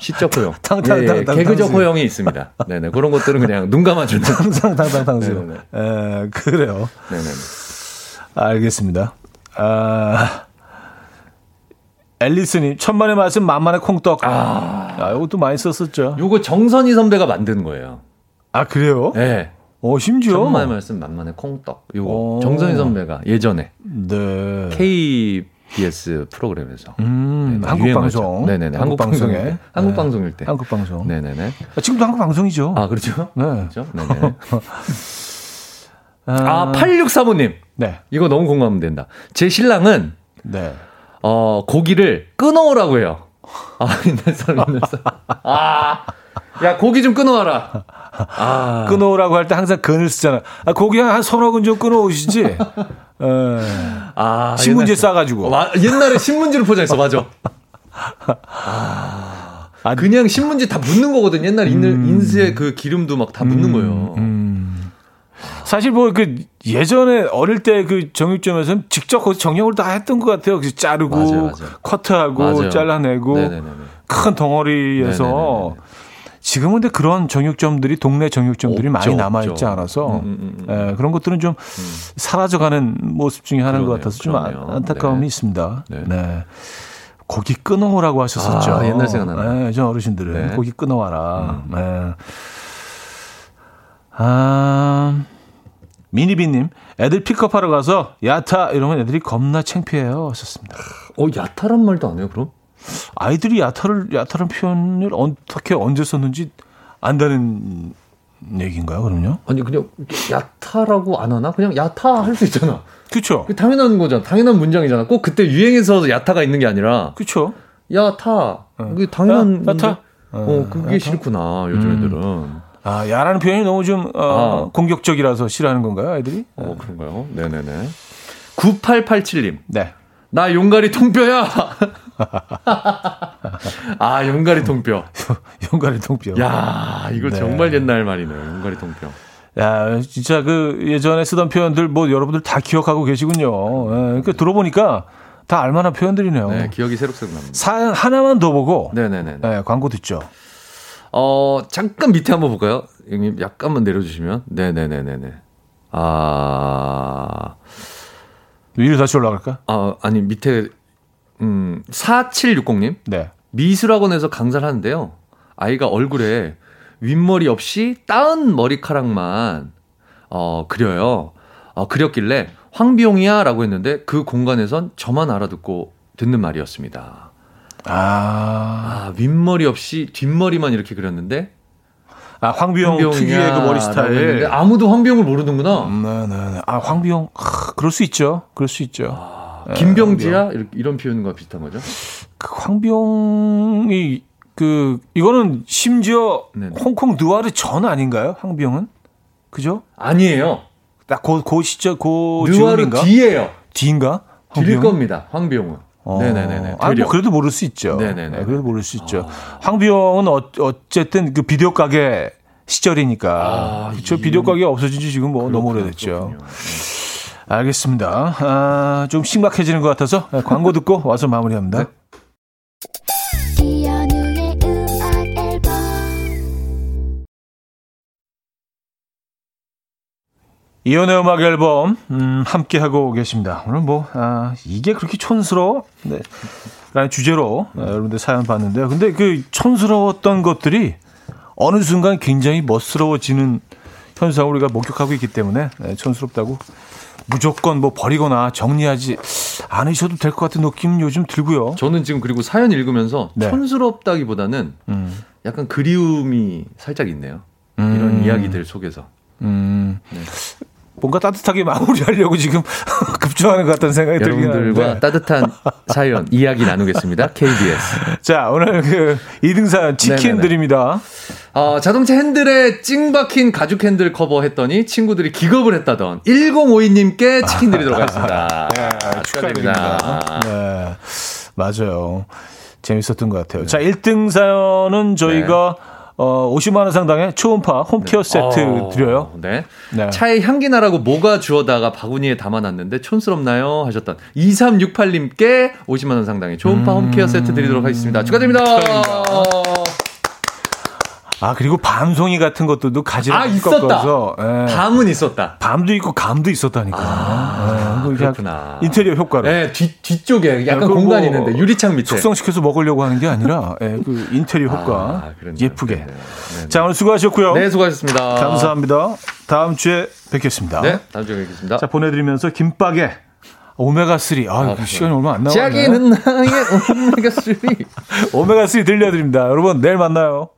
시적 호용. 탕탕탕탕 예, 예, 개그적 탕수육. 호용이 있습니다. 네네 그런 것들은 그냥 눈 감아주는. 탕탕탕탕 탕수. 네네네. 예, 그래요. 네네. 알겠습니다. 아, 앨리스님, 천만의 말씀, 만만의 콩떡. 아, 아 이것도 많이 썼었죠. 요거 정선희 선배가 만든 거예요. 아, 그래요? 예. 어, 심지어. 천만의 말씀 만만의 콩떡. 요거 오. 정선희 선배가 예전에 네. KBS 프로그램에서 음, 네, 한국 유행어죠. 방송. 네네네. 한국 한국. 때. 한국 네. 방송일 때. 한국 방송. 네네네. 아, 지금도 한국 방송이죠. 아 그렇죠. 네. 그렇죠. 네네. 아 8635님. 네. 이거 너무 공감하면 된다. 제 신랑은 네. 어, 고기를 끊어오라고 해요. 아, 옛날 사람, 옛날 사람. 아, 야, 고기 좀 끊어와라. 아, 끊어오라고 할 때 항상 근을 쓰잖아. 아, 고기 한 서너 근 좀 끊어오시지. 에, 아, 신문지에 싸가지고. 어, 마- 옛날에 신문지를 포장했어, 맞아. 아, 그냥 신문지 다 묻는 거거든. 옛날 인, 인쇄 그 기름도 막 다 묻는 거예요. 음. 사실 뭐 그 예전에 어릴 때 그 정육점에서는 직접 거기서 정형을 다 했던 것 같아요. 그래서 자르고 맞아요, 맞아요. 커트하고 맞아요. 잘라내고 네네네네. 큰 덩어리에서 네네네네. 지금은 근데 그런 정육점들이 동네 정육점들이 없죠, 많이 남아 있지. 않아서 음, 음, 음. 에, 그런 것들은 좀 사라져가는 모습 중에 하나인 것 그러네요, 같아서 좀 그러네요. 안- 안타까움이 네. 있습니다. 네. 네. 고기 끊어오라고 하셨었죠. 아, 옛날 생각나네. 네, 저 어르신들은 네. 음. 고기 끊어와라. 네. 아, 미니비님, 애들 픽업하러 가서 야타 이러면 애들이 겁나 창피해요. 하셨습니다. 어, 야타란 말도 안 해요, 그럼? 아이들이 야타를 야타라는 표현을 어떻게 언제 썼는지 안다는 얘기인가요? 그럼요? 아니, 그냥 야타라고 안 하나? 그냥 야타 할 수 있잖아. 그렇죠. 당연한 거잖아. 당연한 문장이잖아. 꼭 그때 유행해서 야타가 있는 게 아니라 그렇죠. 야타. 그게 당연한 야, 야타? 건데. 어, 그게 싫구나. 요즘 애들은. 아, 야라는 표현이 너무 좀 어, 아. 공격적이라서 싫어하는 건가요, 아이들이? 어, 그런가요? 네 네 네. 9887님. 네. 나 용가리 통뼈야. 아, 용가리 통뼈. 연관의 통뼈. 야, 이거 네. 정말 옛날 말이네요. 용가리 통뼈. 야, 진짜 그 예전에 쓰던 표현들 뭐 여러분들 다 기억하고 계시군요. 예, 그러니까 들어보니까 다 알만한 표현들이네요. 네, 기억이 새록새록 납니다. 사연 하나만 더 보고 네네네. 예, 광고 듣죠. 어, 잠깐 밑에 한번 볼까요? 형님, 약간만 내려주시면. 네네네네네. 아, 위로 다시 올라갈까? 아, 아니, 밑에, 음, 4760님. 네. 미술학원에서 강사를 하는데요. 아이가 얼굴에 윗머리 없이 따은 머리카락만 어, 그려요. 어, 그렸길래 황비용이야 라고 했는데 그 공간에선 저만 알아듣고 듣는 말이었습니다. 아, 아, 윗머리 없이 뒷머리만 이렇게 그렸는데 아 황비용 특유의 그 머리 스타일. 아무도 황비용을 모르는구나. 음, 네, 네, 네. 아 황비용, 하, 그럴 수 있죠. 그럴 수 있죠. 아, 네, 김병지야? 이렇게- 이런 표현과 비슷한 거죠? 그 황비용이 그 이거는 심지어 네네. 홍콩 느와르 전 아닌가요? 황비용은 그죠? 아니에요. 딱고 고 시절 고 느와르 즈음인가? 뒤에요. 뒤인가? 뒤일 황비용? 겁니다. 황비용은. 어. 네네네네. 아, 뭐. 그래도 모를 수 있죠. 네네네. 네, 그래도 모를 수 있죠. 황비용은 어, 어쨌든 그 비디오 가게 시절이니까. 아, 그렇죠. 이- 비디오 가게 없어진 지 지금 뭐 너무 그렇구나, 오래됐죠. 그렇군요. 네. 알겠습니다. 아, 좀 심각해지는 것 같아서 네, 광고 듣고 와서 마무리합니다. 네. 이연의 음악 앨범 음, 함께 하고 계십니다. 오늘 뭐 아, 이게 그렇게 촌스러워? 네. 라는 주제로 아, 여러분들 사연 봤는데요. 근데 그 촌스러웠던 것들이 어느 순간 굉장히 멋스러워지는 현상을 우리가 목격하고 있기 때문에 네, 촌스럽다고 무조건 뭐 버리거나 정리하지 않으셔도 될 것 같은 느낌 요즘 들고요. 저는 지금 그리고 사연 읽으면서 네. 촌스럽다기보다는 음, 약간 그리움이 살짝 있네요. 음. 이런 이야기들 속에서. 음, 네. 뭔가 따뜻하게 마무리하려고 지금 급조하는 것 같다는 생각이 들긴 여러분들과 하는데. 따뜻한 사연 이야기 나누겠습니다. KBS. 자, 오늘 그 2등 사연 치킨 네네네. 드립니다. 어, 자동차 핸들에 찡 박힌 가죽 핸들 커버 했더니 친구들이 기겁을 했다던 1052님께 치킨 드리도록 하겠습니다. 아, 축하드립니다. 네. 맞아요. 재밌었던 것 같아요. 자, 1등 사연은 저희가 어, 50만 원 상당의 초음파 홈케어 세트 어, 드려요. 네. 네. 차에 향기 나라고 뭐가 주워다가 바구니에 담아놨는데 촌스럽나요? 하셨던 2368님께 50만 원 상당의 초음파 홈케어 세트 드리도록 하겠습니다. 축하드립니다. 아, 그리고 밤송이 같은 것들도 가지를 아. 꺾어서 예. 밤은 있었다. 밤도 있고 감도 있었다니까. 아, 예, 그렇구나. 인테리어 효과로. 네, 뒤, 뒤쪽에 약간 그거 공간이 뭐 있는데 유리창 밑에. 숙성시켜서 먹으려고 하는 게 아니라 예, 그 인테리어 효과 아, 그렇네요. 예쁘게. 네, 네, 네. 자, 오늘 수고하셨고요. 네, 수고하셨습니다. 감사합니다. 다음 주에 뵙겠습니다. 네, 다음 주에 뵙겠습니다. 자, 보내드리면서 김밥에 오메가3. 아, 그 시간이 얼마 안 남았네. 자기는 나의 오메가3. 오메가3 들려드립니다. 여러분, 내일 만나요.